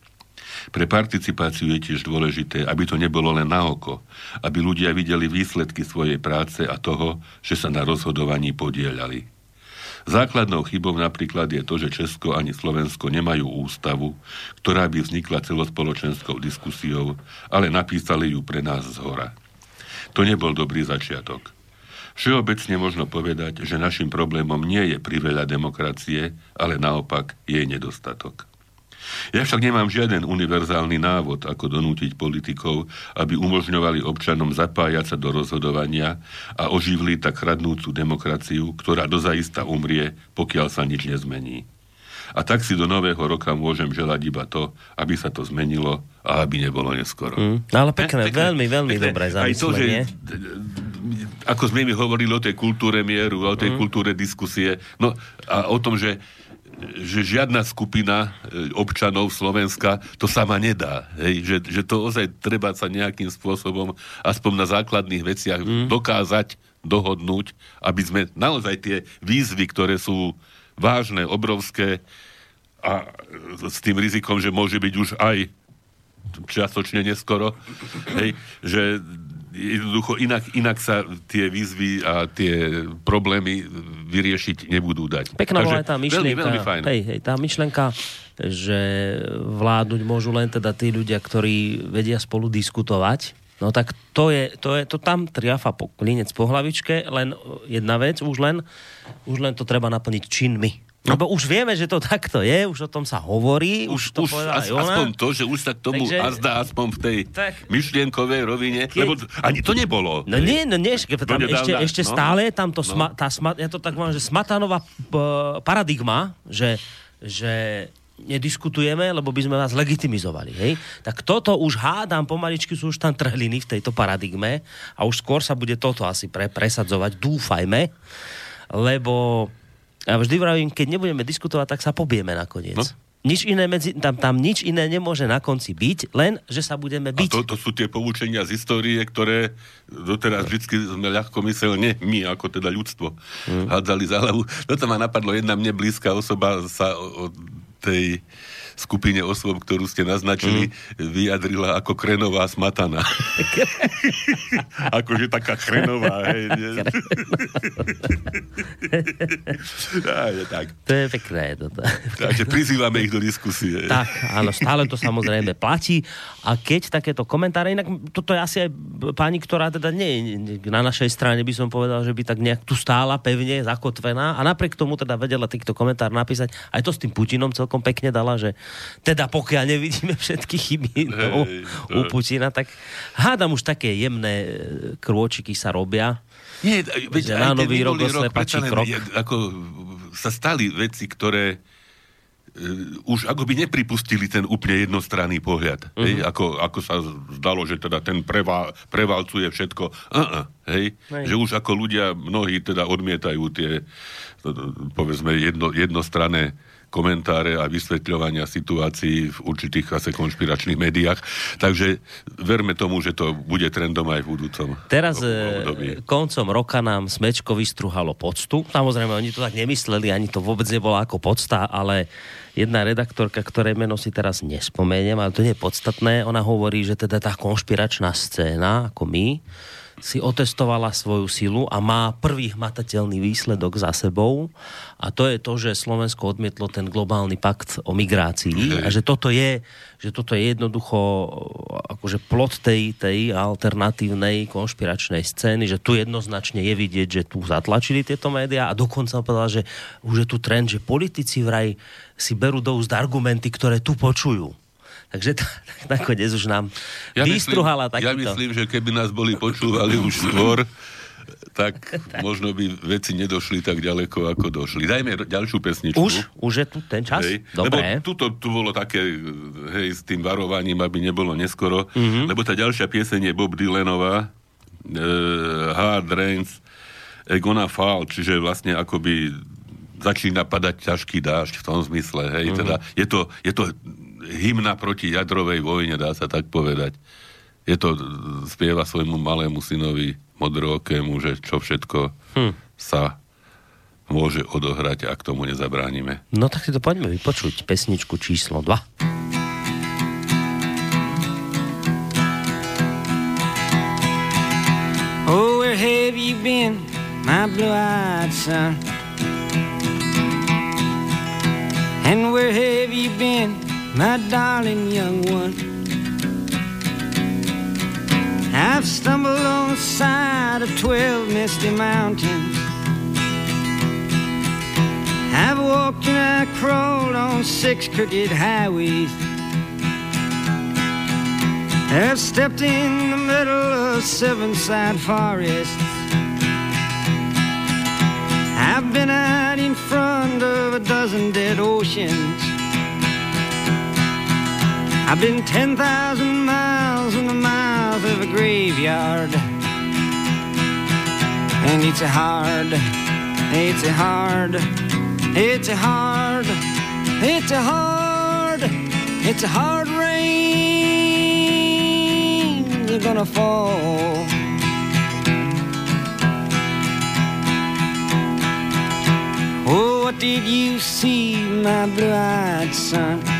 Pre participáciu je tiež dôležité, aby to nebolo len na oko, aby ľudia videli výsledky svojej práce a toho, že sa na rozhodovaní podielali. Základnou chybou napríklad je to, že Česko ani Slovensko nemajú ústavu, ktorá by vznikla celospoločenskou diskusiou, ale napísali ju pre nás z hora. To nebol dobrý začiatok. Všeobecne možno povedať, že našim problémom nie je priveľa demokracie, ale naopak jej nedostatok. Ja však nemám žiaden univerzálny návod, ako donútiť politikov, aby umožňovali občanom zapájať sa do rozhodovania a oživili tak chradnúcu demokraciu, ktorá dozaista umrie, pokiaľ sa nič nezmení. A tak si do nového roka môžem želať iba to, aby sa to zmenilo a aby nebolo neskoro.
Mm, ale pekné, pekné veľmi, veľmi pekné. dobré
zamyslenie. Aj to, že ako sme mi hovorili o tej kultúre mieru, o tej mm. kultúre diskusie, no a o tom, že že žiadna skupina e, občanov Slovenska to sama nedá. Hej? Že, že to ozaj treba sa nejakým spôsobom aspoň na základných veciach mm. dokázať dohodnúť, aby sme naozaj tie výzvy, ktoré sú vážne, obrovské a s tým rizikom, že môže byť už aj čiastočne neskoro, hej, že jednoducho inak, inak sa tie výzvy a tie problémy vyriešiť nebudú dať.
Pekná bola tá myšlienka, veľmi, veľmi fajn. Hej, hej, tá myšlienka, že vládnuť môžu len teda tí ľudia, ktorí vedia spolu diskutovať, No tak to je, to je, to tam triafa po, klinec po hlavičke, len jedna vec, už len, už len to treba naplniť činmi. No. Lebo už vieme, že to takto je, už o tom sa hovorí. Už, už to už
as, aspoň to, že už sa k tomu Takže, azda aspoň v tej tak, myšlienkovej rovine, keď, lebo ani to nebolo.
No nie, no nie, tam ešte, ešte no, stále tam to, no. sma, tá sma, ja to tak mám, že smatanová paradigma, že, že nediskutujeme, lebo by sme vás legitimizovali. Hej? Tak toto už hádam, pomaličky sú už tam trhliny v tejto paradigme a už skôr sa bude toto asi pre, presadzovať, dúfajme, lebo a vždy vravím, keď nebudeme diskutovať, tak sa pobieme nakoniec. No? Nič iné medzi, tam, tam nič iné nemôže na konci byť, len, že sa budeme byť.
A to, to sú tie poučenia z histórie, ktoré doteraz vždy sme ľahko mysleli, my ako teda ľudstvo, hmm. hádzali za hlavu. No to ma napadlo, jedna mne blízka osoba sa o, o tej skupine osôb, ktorú ste naznačili, mm. vyjadrila ako krenová smatana. [laughs] akože taká krenová, hej. [laughs] [laughs]
tak. To je pekné. Toto.
Takže prizývame ich do diskusie.
Tak, áno, stále to samozrejme platí. A keď takéto komentáre, inak toto je asi aj pani, ktorá teda nie na našej strane by som povedal, že by tak nejak tu stála pevne, zakotvená a napriek tomu teda vedela týchto komentár napísať. Aj to s tým Putinom celkom pekne dala, že teda pokiaľ nevidíme všetky chyby no, u Putina, tak hádam už také jemné e, krôčiky sa robia.
Nie, veď, že na nový rok oslepačí krok. Ako sa stali veci, ktoré uh, už ako by nepripustili ten úplne jednostranný pohľad. Uh-huh. Hej? Ako, ako sa zdalo, že teda ten prevá, prevalcuje všetko. Uh-uh, hej? hej? Že už ako ľudia, mnohí teda odmietajú tie povedzme jedno, jednostranné komentáre a vysvetľovania situácií v určitých asi konšpiračných médiách. Takže verme tomu, že to bude trendom aj v budúcom
Teraz e, období. koncom roka nám Smečko vystruhalo poctu. Samozrejme, oni to tak nemysleli, ani to vôbec nebolo ako podsta, ale jedna redaktorka, ktoré meno si teraz nespomeniem, ale to nie je podstatné, ona hovorí, že teda tá konšpiračná scéna, ako my, si otestovala svoju silu a má prvý hmatateľný výsledok za sebou a to je to, že Slovensko odmietlo ten globálny pakt o migrácii okay. a že toto je, že toto je jednoducho akože plot tej, tej alternatívnej konšpiračnej scény, že tu jednoznačne je vidieť, že tu zatlačili tieto médiá a dokonca povedala, že už je tu trend, že politici vraj si berú do úst argumenty, ktoré tu počujú. Takže to, nakoniec už nám ja vystruhala takýto.
Ja myslím, že keby nás boli počúvali už skôr, tak, [laughs] tak možno by veci nedošli tak ďaleko, ako došli. Dajme ďalšiu pesničku.
Už? Už je tu ten čas? Hej. Dobre.
Lebo tuto, tu bolo také, hej, s tým varovaním, aby nebolo neskoro, mm-hmm. lebo tá ďalšia pieseň je Bob Dylanová, uh, Hard Rains, Egona Fall, čiže vlastne akoby začína padať ťažký dážď v tom zmysle, hej, mm-hmm. teda je to, je to hymna proti jadrovej vojne, dá sa tak povedať. Je to, spieva svojmu malému synovi modrookému, že čo všetko hm. sa môže odohrať, ak tomu nezabránime.
No tak si to poďme vypočuť, pesničku číslo 2. Oh, where have you been, my blue-eyed son? And where have you been, my darling young one. I've stumbled on the side of twelve misty mountains. I've walked and I crawled on six crooked highways. I've stepped in the middle of seven side forests. I've been out in front of a dozen
dead oceans. I've been 10,000 miles in the mouth of a graveyard. And it's a hard, it's a hard, it's a hard, it's a hard, it's a hard rain. They're gonna fall. Oh, what did you see, my blue-eyed son?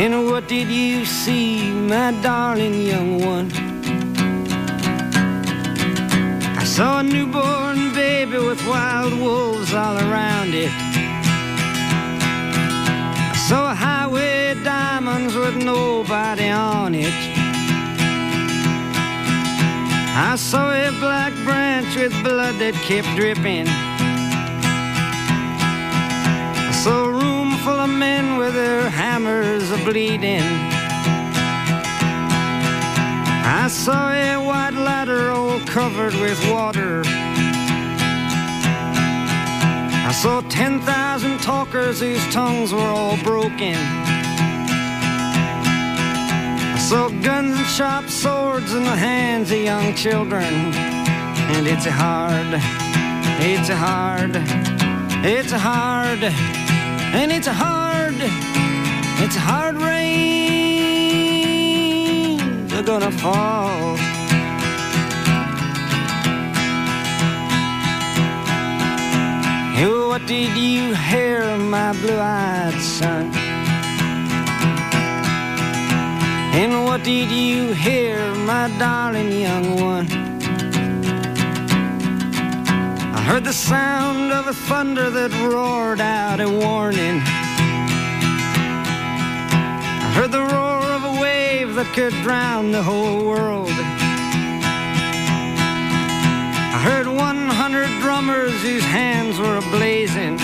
And what did you see, my darling young one? I saw a newborn baby with wild wolves all around it. I saw a highway diamonds with nobody on it. I saw a black branch with blood that kept dripping. I saw room full of men with their hammers a bleeding. I saw a white ladder all covered with water. I saw 10,000 talkers whose tongues were all broken. I saw guns and sharp swords in the hands of young children. And it's hard, it's hard, it's hard, and it's a hard, it's a hard rain. They're gonna fall. Hey, what did you hear, my blue-eyed son? And what did you hear, my darling young one? Heard the sound of a thunder that roared out a warning. I heard the roar of a wave that could drown the whole world. I heard 100 drummers whose hands were ablazing.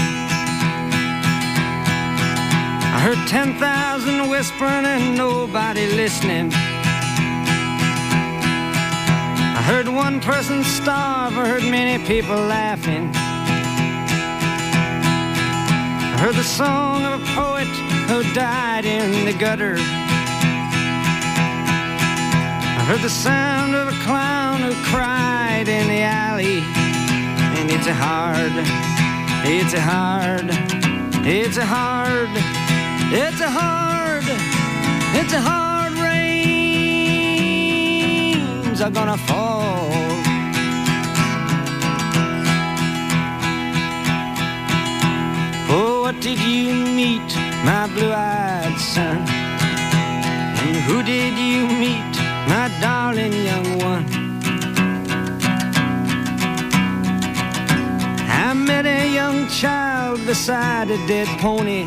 I heard 10,000 whispering and nobody listening. Heard one person starve, I heard many people laughing. I heard the song of a poet who died in the gutter. I heard the sound of a clown who cried in the alley. And it's a hard, it's a hard, it's a hard, it's a hard, it's a hard are gonna fall. Oh, what did you meet, my blue-eyed son? And who did you meet, my darling young one? I met a young child beside a dead pony.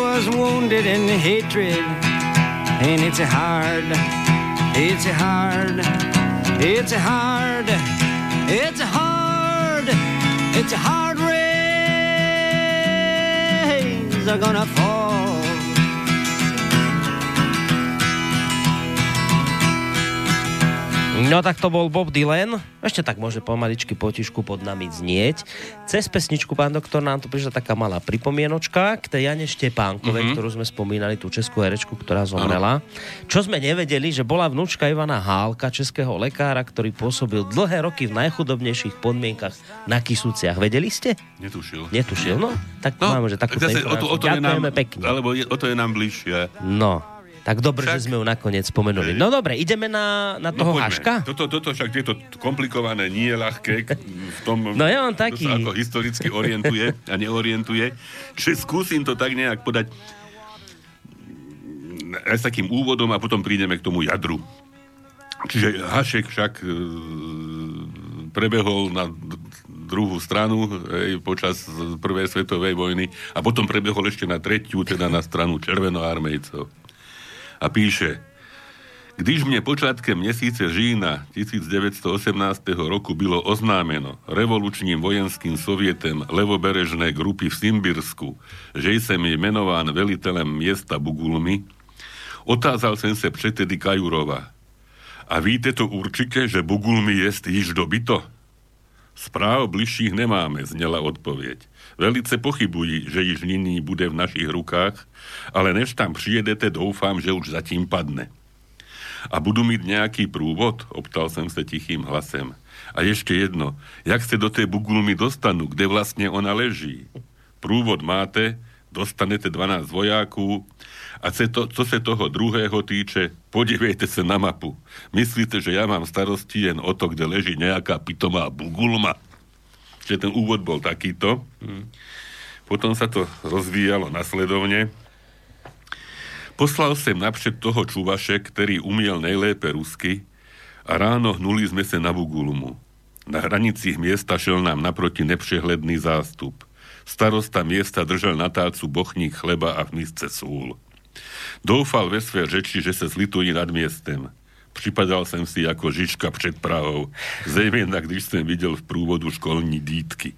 was wounded in hatred. And it's hard, it's hard, it's hard, it's hard, it's hard rains are gonna fall.
No tak to bol Bob Dylan. Ešte tak môže pomaličky potišku pod nami znieť. Cez pesničku, pán doktor, nám tu prišla taká malá pripomienočka k tej Jane Štepánkovej, mm-hmm. ktorú sme spomínali, tú českú herečku, ktorá zomrela. Ano. Čo sme nevedeli, že bola vnúčka Ivana Hálka, českého lekára, ktorý pôsobil dlhé roky v najchudobnejších podmienkach na Kisúciach. Vedeli ste?
Netušil.
Netušil, no. Tak
No,
máme, že
zase o to, o to je nám,
pekne.
Alebo je, o to je nám bližšie.
No, tak dobre,
Však-
že sme ju nakoniec spomenuli. No dobre, ideme na, na toho
poďme.
Haška.
Toto, toto však tieto komplikované nie je ľahké v tom,
No ja mám taký.
sa ako historicky orientuje a neorientuje. Čiže skúsim to tak nejak podať mm, aj s takým úvodom a potom prídeme k tomu jadru. Čiže Hašek však e, prebehol na druhú stranu hej, počas prvej svetovej vojny a potom prebehol ešte na tretiu, teda na stranu červenoarmejcov. A píše, když mne počátkem měsíce října 1918 roku bylo oznámeno revolučním vojenským sovietem levoberežné grupy v Simbirsku, že jsem jmenován velitelem města Bugulmy, otázal jsem se předtedy Kajurova. A víte to určite, že Bugulmy jest již dobyto? Správ bližších nemáme, znela odpověď. Velice pochybují, že již nyní bude v našich rukách, ale než tam přijedete, doufám, že už zatím padne. A budu mít nějaký průvod? Optal jsem se tichým hlasem. A ještě jedno, jak se do té Bugulmy dostanu, kde vlastně ona leží? Průvod máte, dostanete 12 vojáků a to, co se toho druhého týče, podívejte se na mapu. Myslíte, že ja mám starosti jen o to, kde leží nejaká pitomá Bugulma? Čiže ten úvod bol takýto. Potom sa to rozvíjalo nasledovne. Poslal sem napřed toho čuvaše, ktorý umiel nejlépe rusky a ráno hnuli sme sa na Bugulmu. Na hranicích miesta šel nám naproti nepřehledný zástup. Starosta miesta držal na tácu bochník chleba a v misce súl. Doufal ve své řeči, že sa zlitují nad miestem. Připadal som si ako Žižka před Prahou, zejména když som videl v prúvodu školní dítky.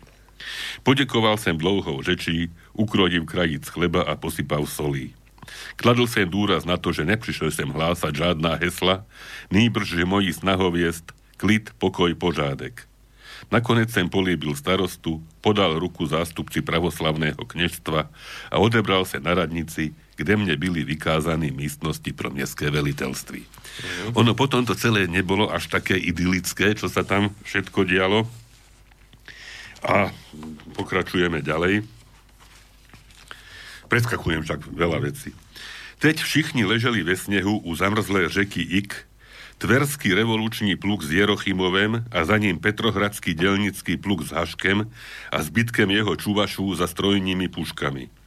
Podekoval som dlouhou řečí, ukrojiv krajíc chleba a posypav solí. Kladl sem dôraz na to, že neprišiel sem hlásať žádná hesla, nýbrž, že mojí snahov jest klid, pokoj, požádek. Nakonec sem políbil starostu, podal ruku zástupci pravoslavného kniežstva a odebral sa na radnici, kde mne byli vykázaní místnosti pro mestské veliteľství. Mm. Ono potom to celé nebolo až také idylické, čo sa tam všetko dialo. A pokračujeme ďalej. Preskakujem však veľa vecí. Teď všichni leželi ve snehu u zamrzlé řeky Ik, Tverský revolučný pluk s Jerochimovem a za ním Petrohradský delnický pluk s Haškem a zbytkem jeho čuvašu za strojnými puškami.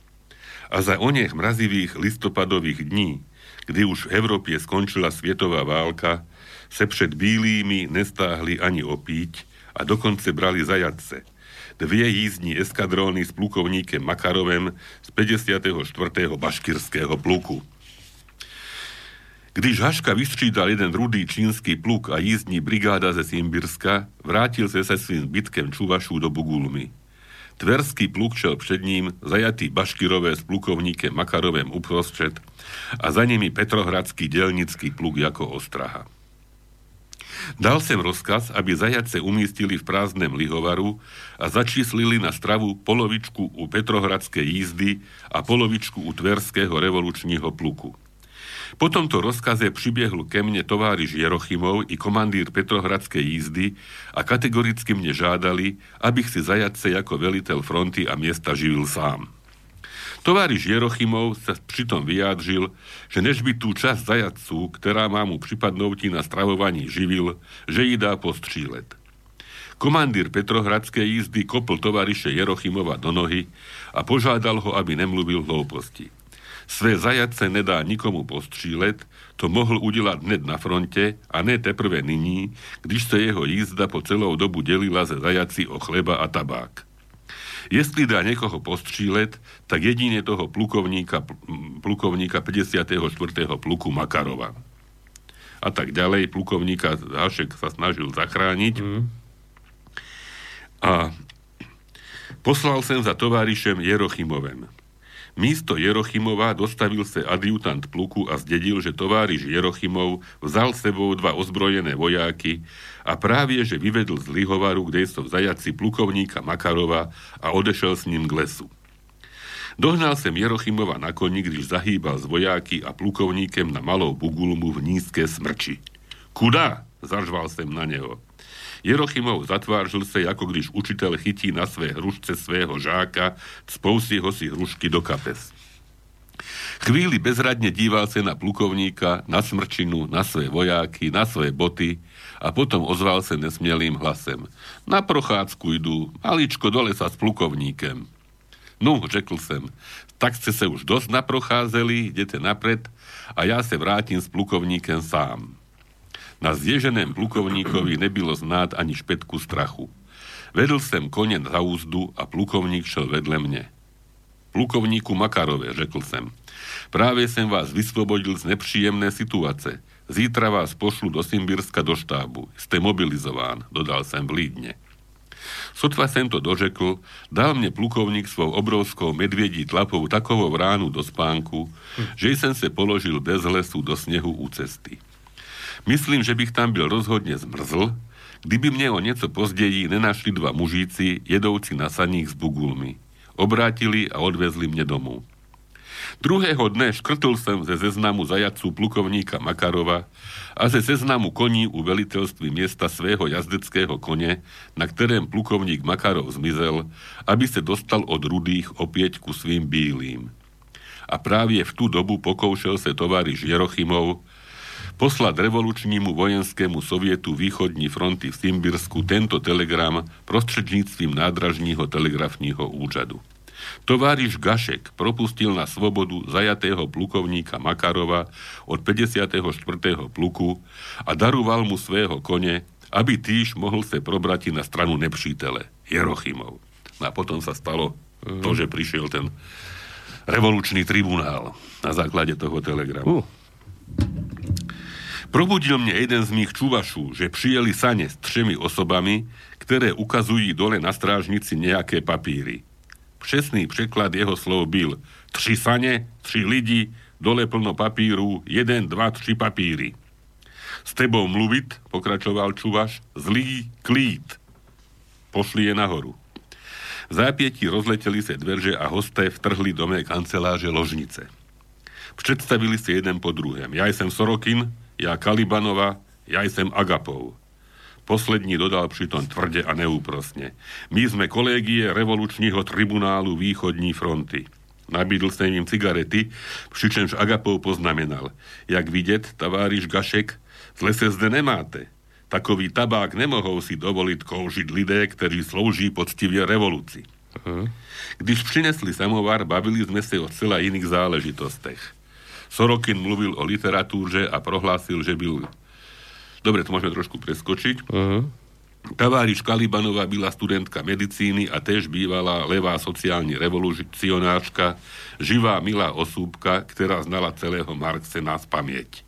A za onech mrazivých listopadových dní, kdy už v Európe skončila svietová válka, se před bílými nestáhli ani opíť a dokonce brali zajadce. Dvie jízdní eskadróny s plukovníkem Makarovem z 54. baškirského pluku. Když Haška vystřídal jeden rudý čínsky pluk a jízdní brigáda ze Simbirska, vrátil se se svým zbytkem čuvašů do Bugulmy. Tverský pluk šel před ním, zajatý Baškirové s plukovníkem Makarovem uprostřed a za nimi Petrohradský delnický pluk jako ostraha. Dal sem rozkaz, aby zajace umístili v prázdnem lihovaru a začíslili na stravu polovičku u Petrohradskej jízdy a polovičku u Tverského revolučního pluku. Po tomto rozkaze pribiehl ke mne továriš Jerochimov i komandír Petrohradskej jízdy a kategoricky mne žádali, abych si zajadce ako veliteľ fronty a miesta živil sám. Továriš Jerochimov sa pritom vyjádřil, že než by tú časť zajadcu, ktorá má mu pripadnúť na stravovaní živil, že ji dá postřílet. Komandír Petrohradskej jízdy kopl tovariše Jerochimova do nohy a požádal ho, aby nemluvil hlouposti. Své zajace nedá nikomu postřílet, to mohl udělat hned na fronte a ne teprve nyní, když se jeho jízda po celou dobu delila ze zajaci o chleba a tabák. Jestli dá niekoho postřílet, tak jedine toho plukovníka, plukovníka 54. pluku Makarova. A tak ďalej, plukovníka Hašek sa snažil zachrániť. Mm. A poslal sem za továrišem Jerochimovem. Místo Jerochimova dostavil sa adjutant pluku a zdedil, že továriš Jerochimov vzal sebou dva ozbrojené vojáky a právě, že vyvedl z Lihovaru, kde sú zajaci plukovníka Makarova a odešel s ním k lesu. Dohnal sem Jerochimova na koni, když zahýbal z vojáky a plukovníkem na malou bugulmu v nízke smrči. Kuda? Zažval sem na neho. Jerochimov zatváržil sa, ako když učiteľ chytí na své hrušce svého žáka, spou si ho si hrušky do kapes. Chvíli bezradne díval sa na plukovníka, na smrčinu, na svoje vojáky, na svoje boty a potom ozval sa nesmielým hlasem. Na prochádzku idú, maličko dole sa s plukovníkem. No, řekl som, tak ste sa už dosť naprocházeli, idete napred a ja sa vrátim s plukovníkem sám. Na zježeném plukovníkovi nebylo znát ani špetku strachu. Vedl sem kone za úzdu a plukovník šel vedle mne. Plukovníku Makarové, řekl sem. Práve sem vás vyslobodil z nepříjemné situace. Zítra vás pošlu do Simbirska do štábu. Ste mobilizován, dodal sem v Lídne. Sotva sem to dožekl, dal mne plukovník svou obrovskou medviedí tlapou takovou ránu do spánku, hm. že som se položil bez lesu do snehu u cesty. Myslím, že bych tam byl rozhodne zmrzl, kdyby mne o nieco pozdejí nenašli dva mužíci, jedouci na saních s bugulmi. Obrátili a odvezli mne domov. Druhého dne škrtol som ze zeznamu zajacu plukovníka Makarova a ze seznamu koní u veliteľství miesta svého jazdeckého kone, na ktorém plukovník Makarov zmizel, aby sa dostal od rudých opieť ku svým bílým. A právě v tú dobu pokoušel sa továriš Jerochimov poslať revolučnímu vojenskému sovietu východní fronty v Simbirsku tento telegram prostredníctvím nádražního telegrafního úřadu. Továriš Gašek propustil na svobodu zajatého plukovníka Makarova od 54. pluku a daroval mu svého kone, aby týž mohol sa probrati na stranu nepřítele, Jerochimov. No a potom sa stalo mm. to, že prišiel ten revolučný tribunál na základe toho telegramu. Uh. Probudil mne jeden z mých čuvašů, že přijeli sane s třemi osobami, ktoré ukazujú dole na strážnici nejaké papíry. Přesný překlad jeho slov byl tři sane, tři lidi, dole plno papíru, jeden, dva, tři papíry. S tebou mluvit, pokračoval Čuvaš, zlý klít. Pošli je nahoru. V zápieti rozleteli sa dverže a hosté vtrhli do mé kanceláže ložnice. Predstavili si jeden po druhém. Ja som Sorokin, ja Kalibanova, ja som Agapov. Poslední dodal pritom tvrde a neúprosne. My sme kolégie revolučního tribunálu východní fronty. Nabídl som im cigarety, pričemž Agapov poznamenal. Jak vidět, taváriš Gašek, z LSSD nemáte. Takový tabák nemohou si dovoliť koužiť lidé, ktorí slouží poctivie revolúcii. Uh-huh. Když přinesli samovar, bavili sme sa o celá iných záležitostech. Sorokin mluvil o literatúre a prohlásil, že byl Dobre, to môžeme trošku preskočiť. Uh-huh. Taváriš Kalibanová byla studentka medicíny a tež bývala levá sociálne revolucionáčka, živá milá osúbka, ktorá znala celého Marxe na spaměť.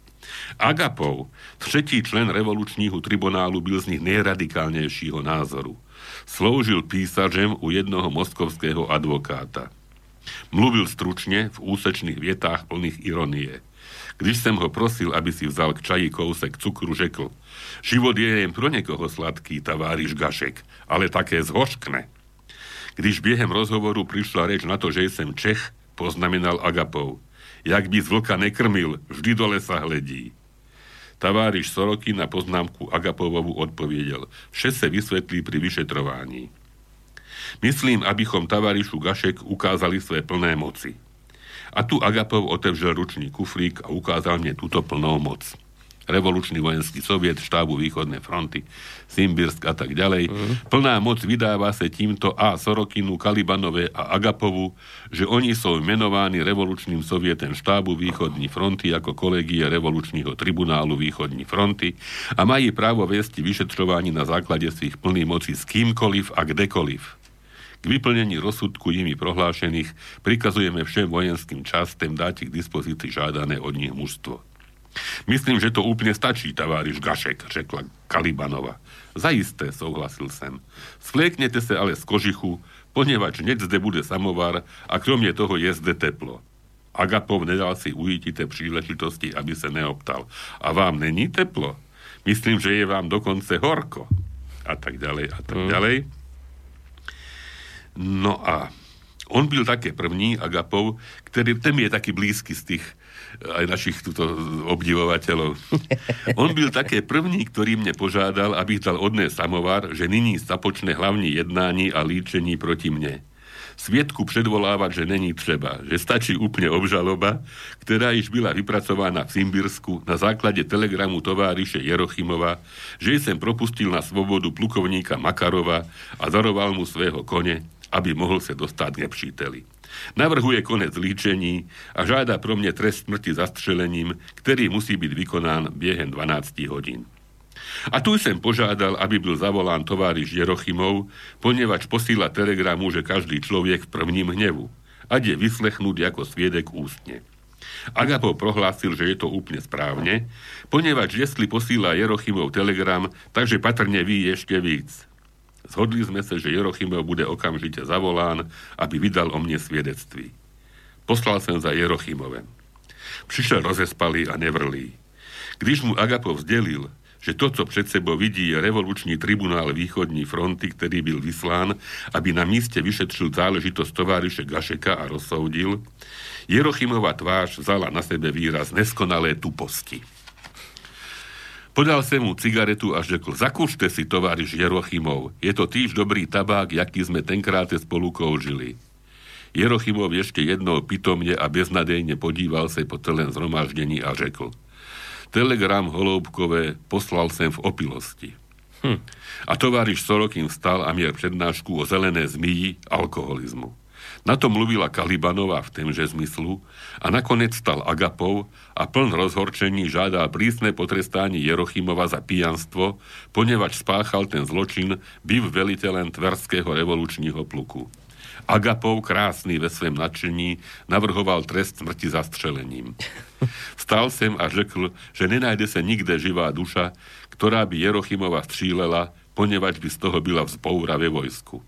Agapov, třetí člen revolučního tribunálu, byl z nich nejradikálnejšího názoru. Sloužil písažem u jednoho moskovského advokáta. Mluvil stručne v úsečných vietách plných ironie. Když som ho prosil, aby si vzal k čaji kousek cukru, řekl, život je jen pro niekoho sladký, taváriš Gašek, ale také zhoškne. Když biehem rozhovoru prišla reč na to, že som Čech, poznamenal Agapov. Jak by z vlka nekrmil, vždy dole sa hledí. Taváriš Soroky na poznámku Agapovovu odpovedel. Vše sa vysvetlí pri vyšetrovaní. Myslím, abychom tavárišu Gašek ukázali své plné moci. A tu Agapov otevřel ručný kufrík a ukázal mne túto plnou moc. Revolučný vojenský soviet, štábu východnej fronty, Simbirsk a tak ďalej. Mm. Plná moc vydáva sa týmto A. Sorokinu, Kalibanové a Agapovu, že oni sú menovaní revolučným sovietem štábu východní fronty ako kolegie revolučního tribunálu východní fronty a mají právo viesť vyšetrovanie na základe svých plných moci s kýmkoliv a kdekoliv. Vyplnení rozsudku nimi prohlášených prikazujeme všem vojenským častem dať k dispozícii žádané od nich mužstvo. Myslím, že to úplne stačí, taváriš Gašek, řekla Kalibanova. Zajisté, souhlasil sem. Svlieknete sa ale z kožichu, ponieważ hneď zde bude samovar a kromě toho je zde teplo. Agapov nedal si ujítite príležitosti, aby sa neoptal. A vám není teplo? Myslím, že je vám dokonce horko. A tak ďalej, a tak mm. No a on byl také první, Agapov, ktorý, ten je taký blízky z tých aj našich tuto obdivovateľov. [laughs] On byl také první, ktorý mne požádal, abych dal odné samovar, že nyní započne hlavní jednání a líčení proti mne. Svietku predvolávať, že není treba, že stačí úplne obžaloba, ktorá již byla vypracovaná v Simbirsku na základe telegramu továriše Jerochimova, že sem propustil na svobodu plukovníka Makarova a daroval mu svého kone, aby mohol sa dostať k nepříteli. Navrhuje konec líčení a žáda pro mne trest smrti zastrelením, ktorý musí byť vykonán biehem 12 hodín. A tu sem požiadal, aby byl zavolán továriš Jerochimov, ponieważ posíla telegramu, že každý človek v prvním hnevu. Ať je vyslechnúť ako sviedek ústne. Agapov prohlásil, že je to úplne správne, ponieważ jestli posíla Jerochimov telegram, takže patrne ví ešte víc. Zhodli sme sa, že Jerochimov bude okamžite zavolán, aby vydal o mne svedectví. Poslal som za Jerochimovem. Prišiel rozespalý a nevrlý. Když mu Agapov vzdelil, že to, co před sebou vidí, je revoluční tribunál východní fronty, který byl vyslán, aby na míste vyšetřil záležitosť továriše Gašeka a rozsoudil, Jerochimová tvář vzala na sebe výraz neskonalé tuposti. Podal sem mu cigaretu a řekl, zakúšte si, továriš Jerochimov, je to týž dobrý tabák, jaký sme tenkrát spolu koužili. Jerochimov ešte jednou pitomne a beznadejne podíval sa po celém zhromaždení a řekl, telegram Holoubkové poslal sem v opilosti. Hm. A továriš Sorokin vstal a mier prednášku o zelené zmíji alkoholizmu. Na to mluvila Kalibanová v témže zmyslu a nakoniec stal Agapov a pln rozhorčení žádal prísne potrestání Jerochimova za pijanstvo, ponevač spáchal ten zločin, byv veliteľem Tverského revolučního pluku. Agapov, krásny ve svém nadšení, navrhoval trest smrti zastrelením. Vstal sem a řekl, že nenajde sa nikde živá duša, ktorá by Jerochimova střílela, ponevač by z toho byla vzpoura ve vojsku.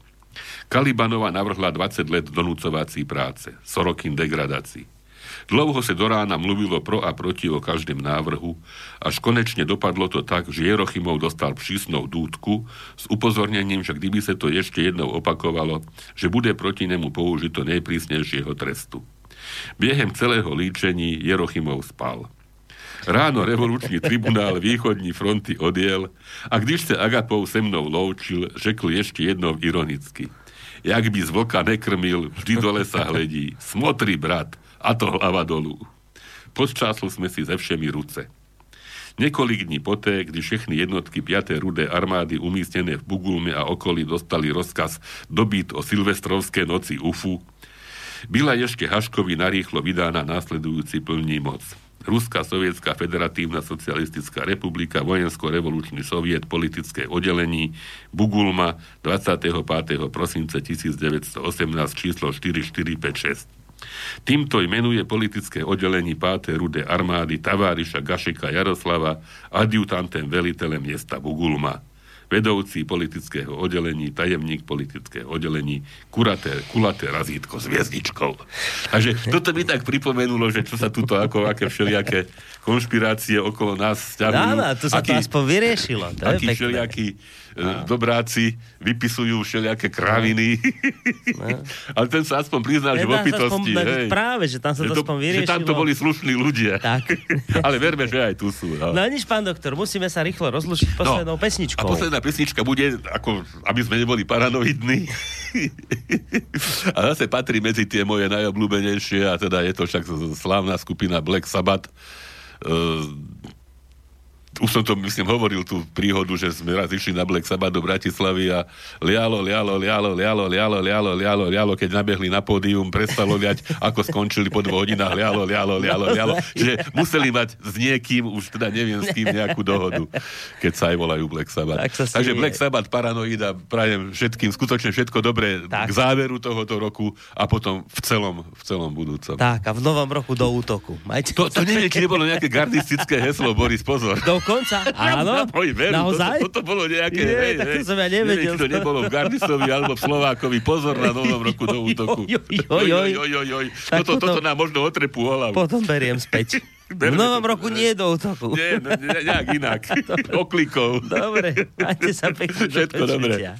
Kalibanova navrhla 20 let donúcovací práce, Sorokin degradácií. Dlouho sa do rána mluvilo pro a proti o každém návrhu, až konečne dopadlo to tak, že Jerochimov dostal přísnou dúdku s upozornením, že kdyby sa to ešte jednou opakovalo, že bude proti nemu použito najprísnejšieho trestu. Biehem celého líčení Jerochimov spal. Ráno revolučný tribunál východní fronty odiel a když sa Agapov se mnou loučil, řekl ešte jednou ironicky. Jak by z vlka nekrmil, vždy dole sa hledí. Smotri, brat, a to hlava dolu. Podčásli sme si ze všemi ruce. Niekoľk dní poté, kdy všechny jednotky 5. rudé armády umístené v Bugulme a okolí dostali rozkaz dobyt o silvestrovské noci UFU, byla ešte Haškovi narýchlo vydána následujúci plný moc. Ruská sovietská federatívna socialistická republika, vojensko-revolučný soviet, politické oddelení, Bugulma, 25. prosince 1918, číslo 4456. Týmto jmenuje politické oddelení 5. rudé armády Taváriša Gašeka Jaroslava adjutantem veliteľem miesta Bugulma vedoucí politického oddelení, tajemník politického oddelení, kuraté, kulaté razítko s hviezdičkou. Takže toto by tak pripomenulo, že čo sa tuto ako aké všelijaké konšpirácie okolo nás
stiahujú. Áno, to sa aký, to aspoň vyriešilo. To aký
je všelijakí no. dobráci vypisujú všelijaké kraviny. No. [laughs] Ale ten sa aspoň priznal, že v opitosti.
Aspoň, hej, práve, že tam sa to, to aspoň vyriešilo.
Že tam to boli slušní ľudia.
Tak. [laughs]
Ale verme, že aj tu sú.
No. no nič, pán doktor, musíme sa rýchlo rozlučiť poslednou no. pesničkou.
A posledná pesnička bude, ako, aby sme neboli paranoidní. [laughs] a zase patrí medzi tie moje najobľúbenejšie a teda je to však slávna skupina Black Sabbath. Uh, už som to, myslím, hovoril tú príhodu, že sme raz išli na Black Sabbath do Bratislavy a lialo, lialo, lialo, lialo, lialo, lialo, lialo, lialo, keď nabehli na pódium, prestalo liať, ako skončili po dvoch hodinách, lialo, lialo, lialo, lialo, že museli mať s niekým, už teda neviem s kým, nejakú dohodu, keď sa aj volajú Black Sabbath. Tak Takže Black Sabbath, Paranoida, prajem všetkým skutočne všetko dobré tak. k záveru tohoto roku a potom v celom, v celom budúcom.
Tak, a v novom roku do útoku.
Majte to, to neviem, či nebolo nejaké gardistické heslo, Boris, pozor.
Do dokonca, [laughs] áno.
Oj, veru, Naozaj? Toto, toto bolo nejaké...
Je, hej, tak to som ja nevedel.
Neviem, to nebolo v Gardisovi alebo v Slovákovi. Pozor na novom roku do [laughs] útoku. Toto, toto nám možno otrepu hlavu.
Potom beriem späť. [laughs] V novom roku nie do útoku.
Nie, no, nejak inak. Oklikov.
Dobre, majte sa pekne.
Všetko dobre.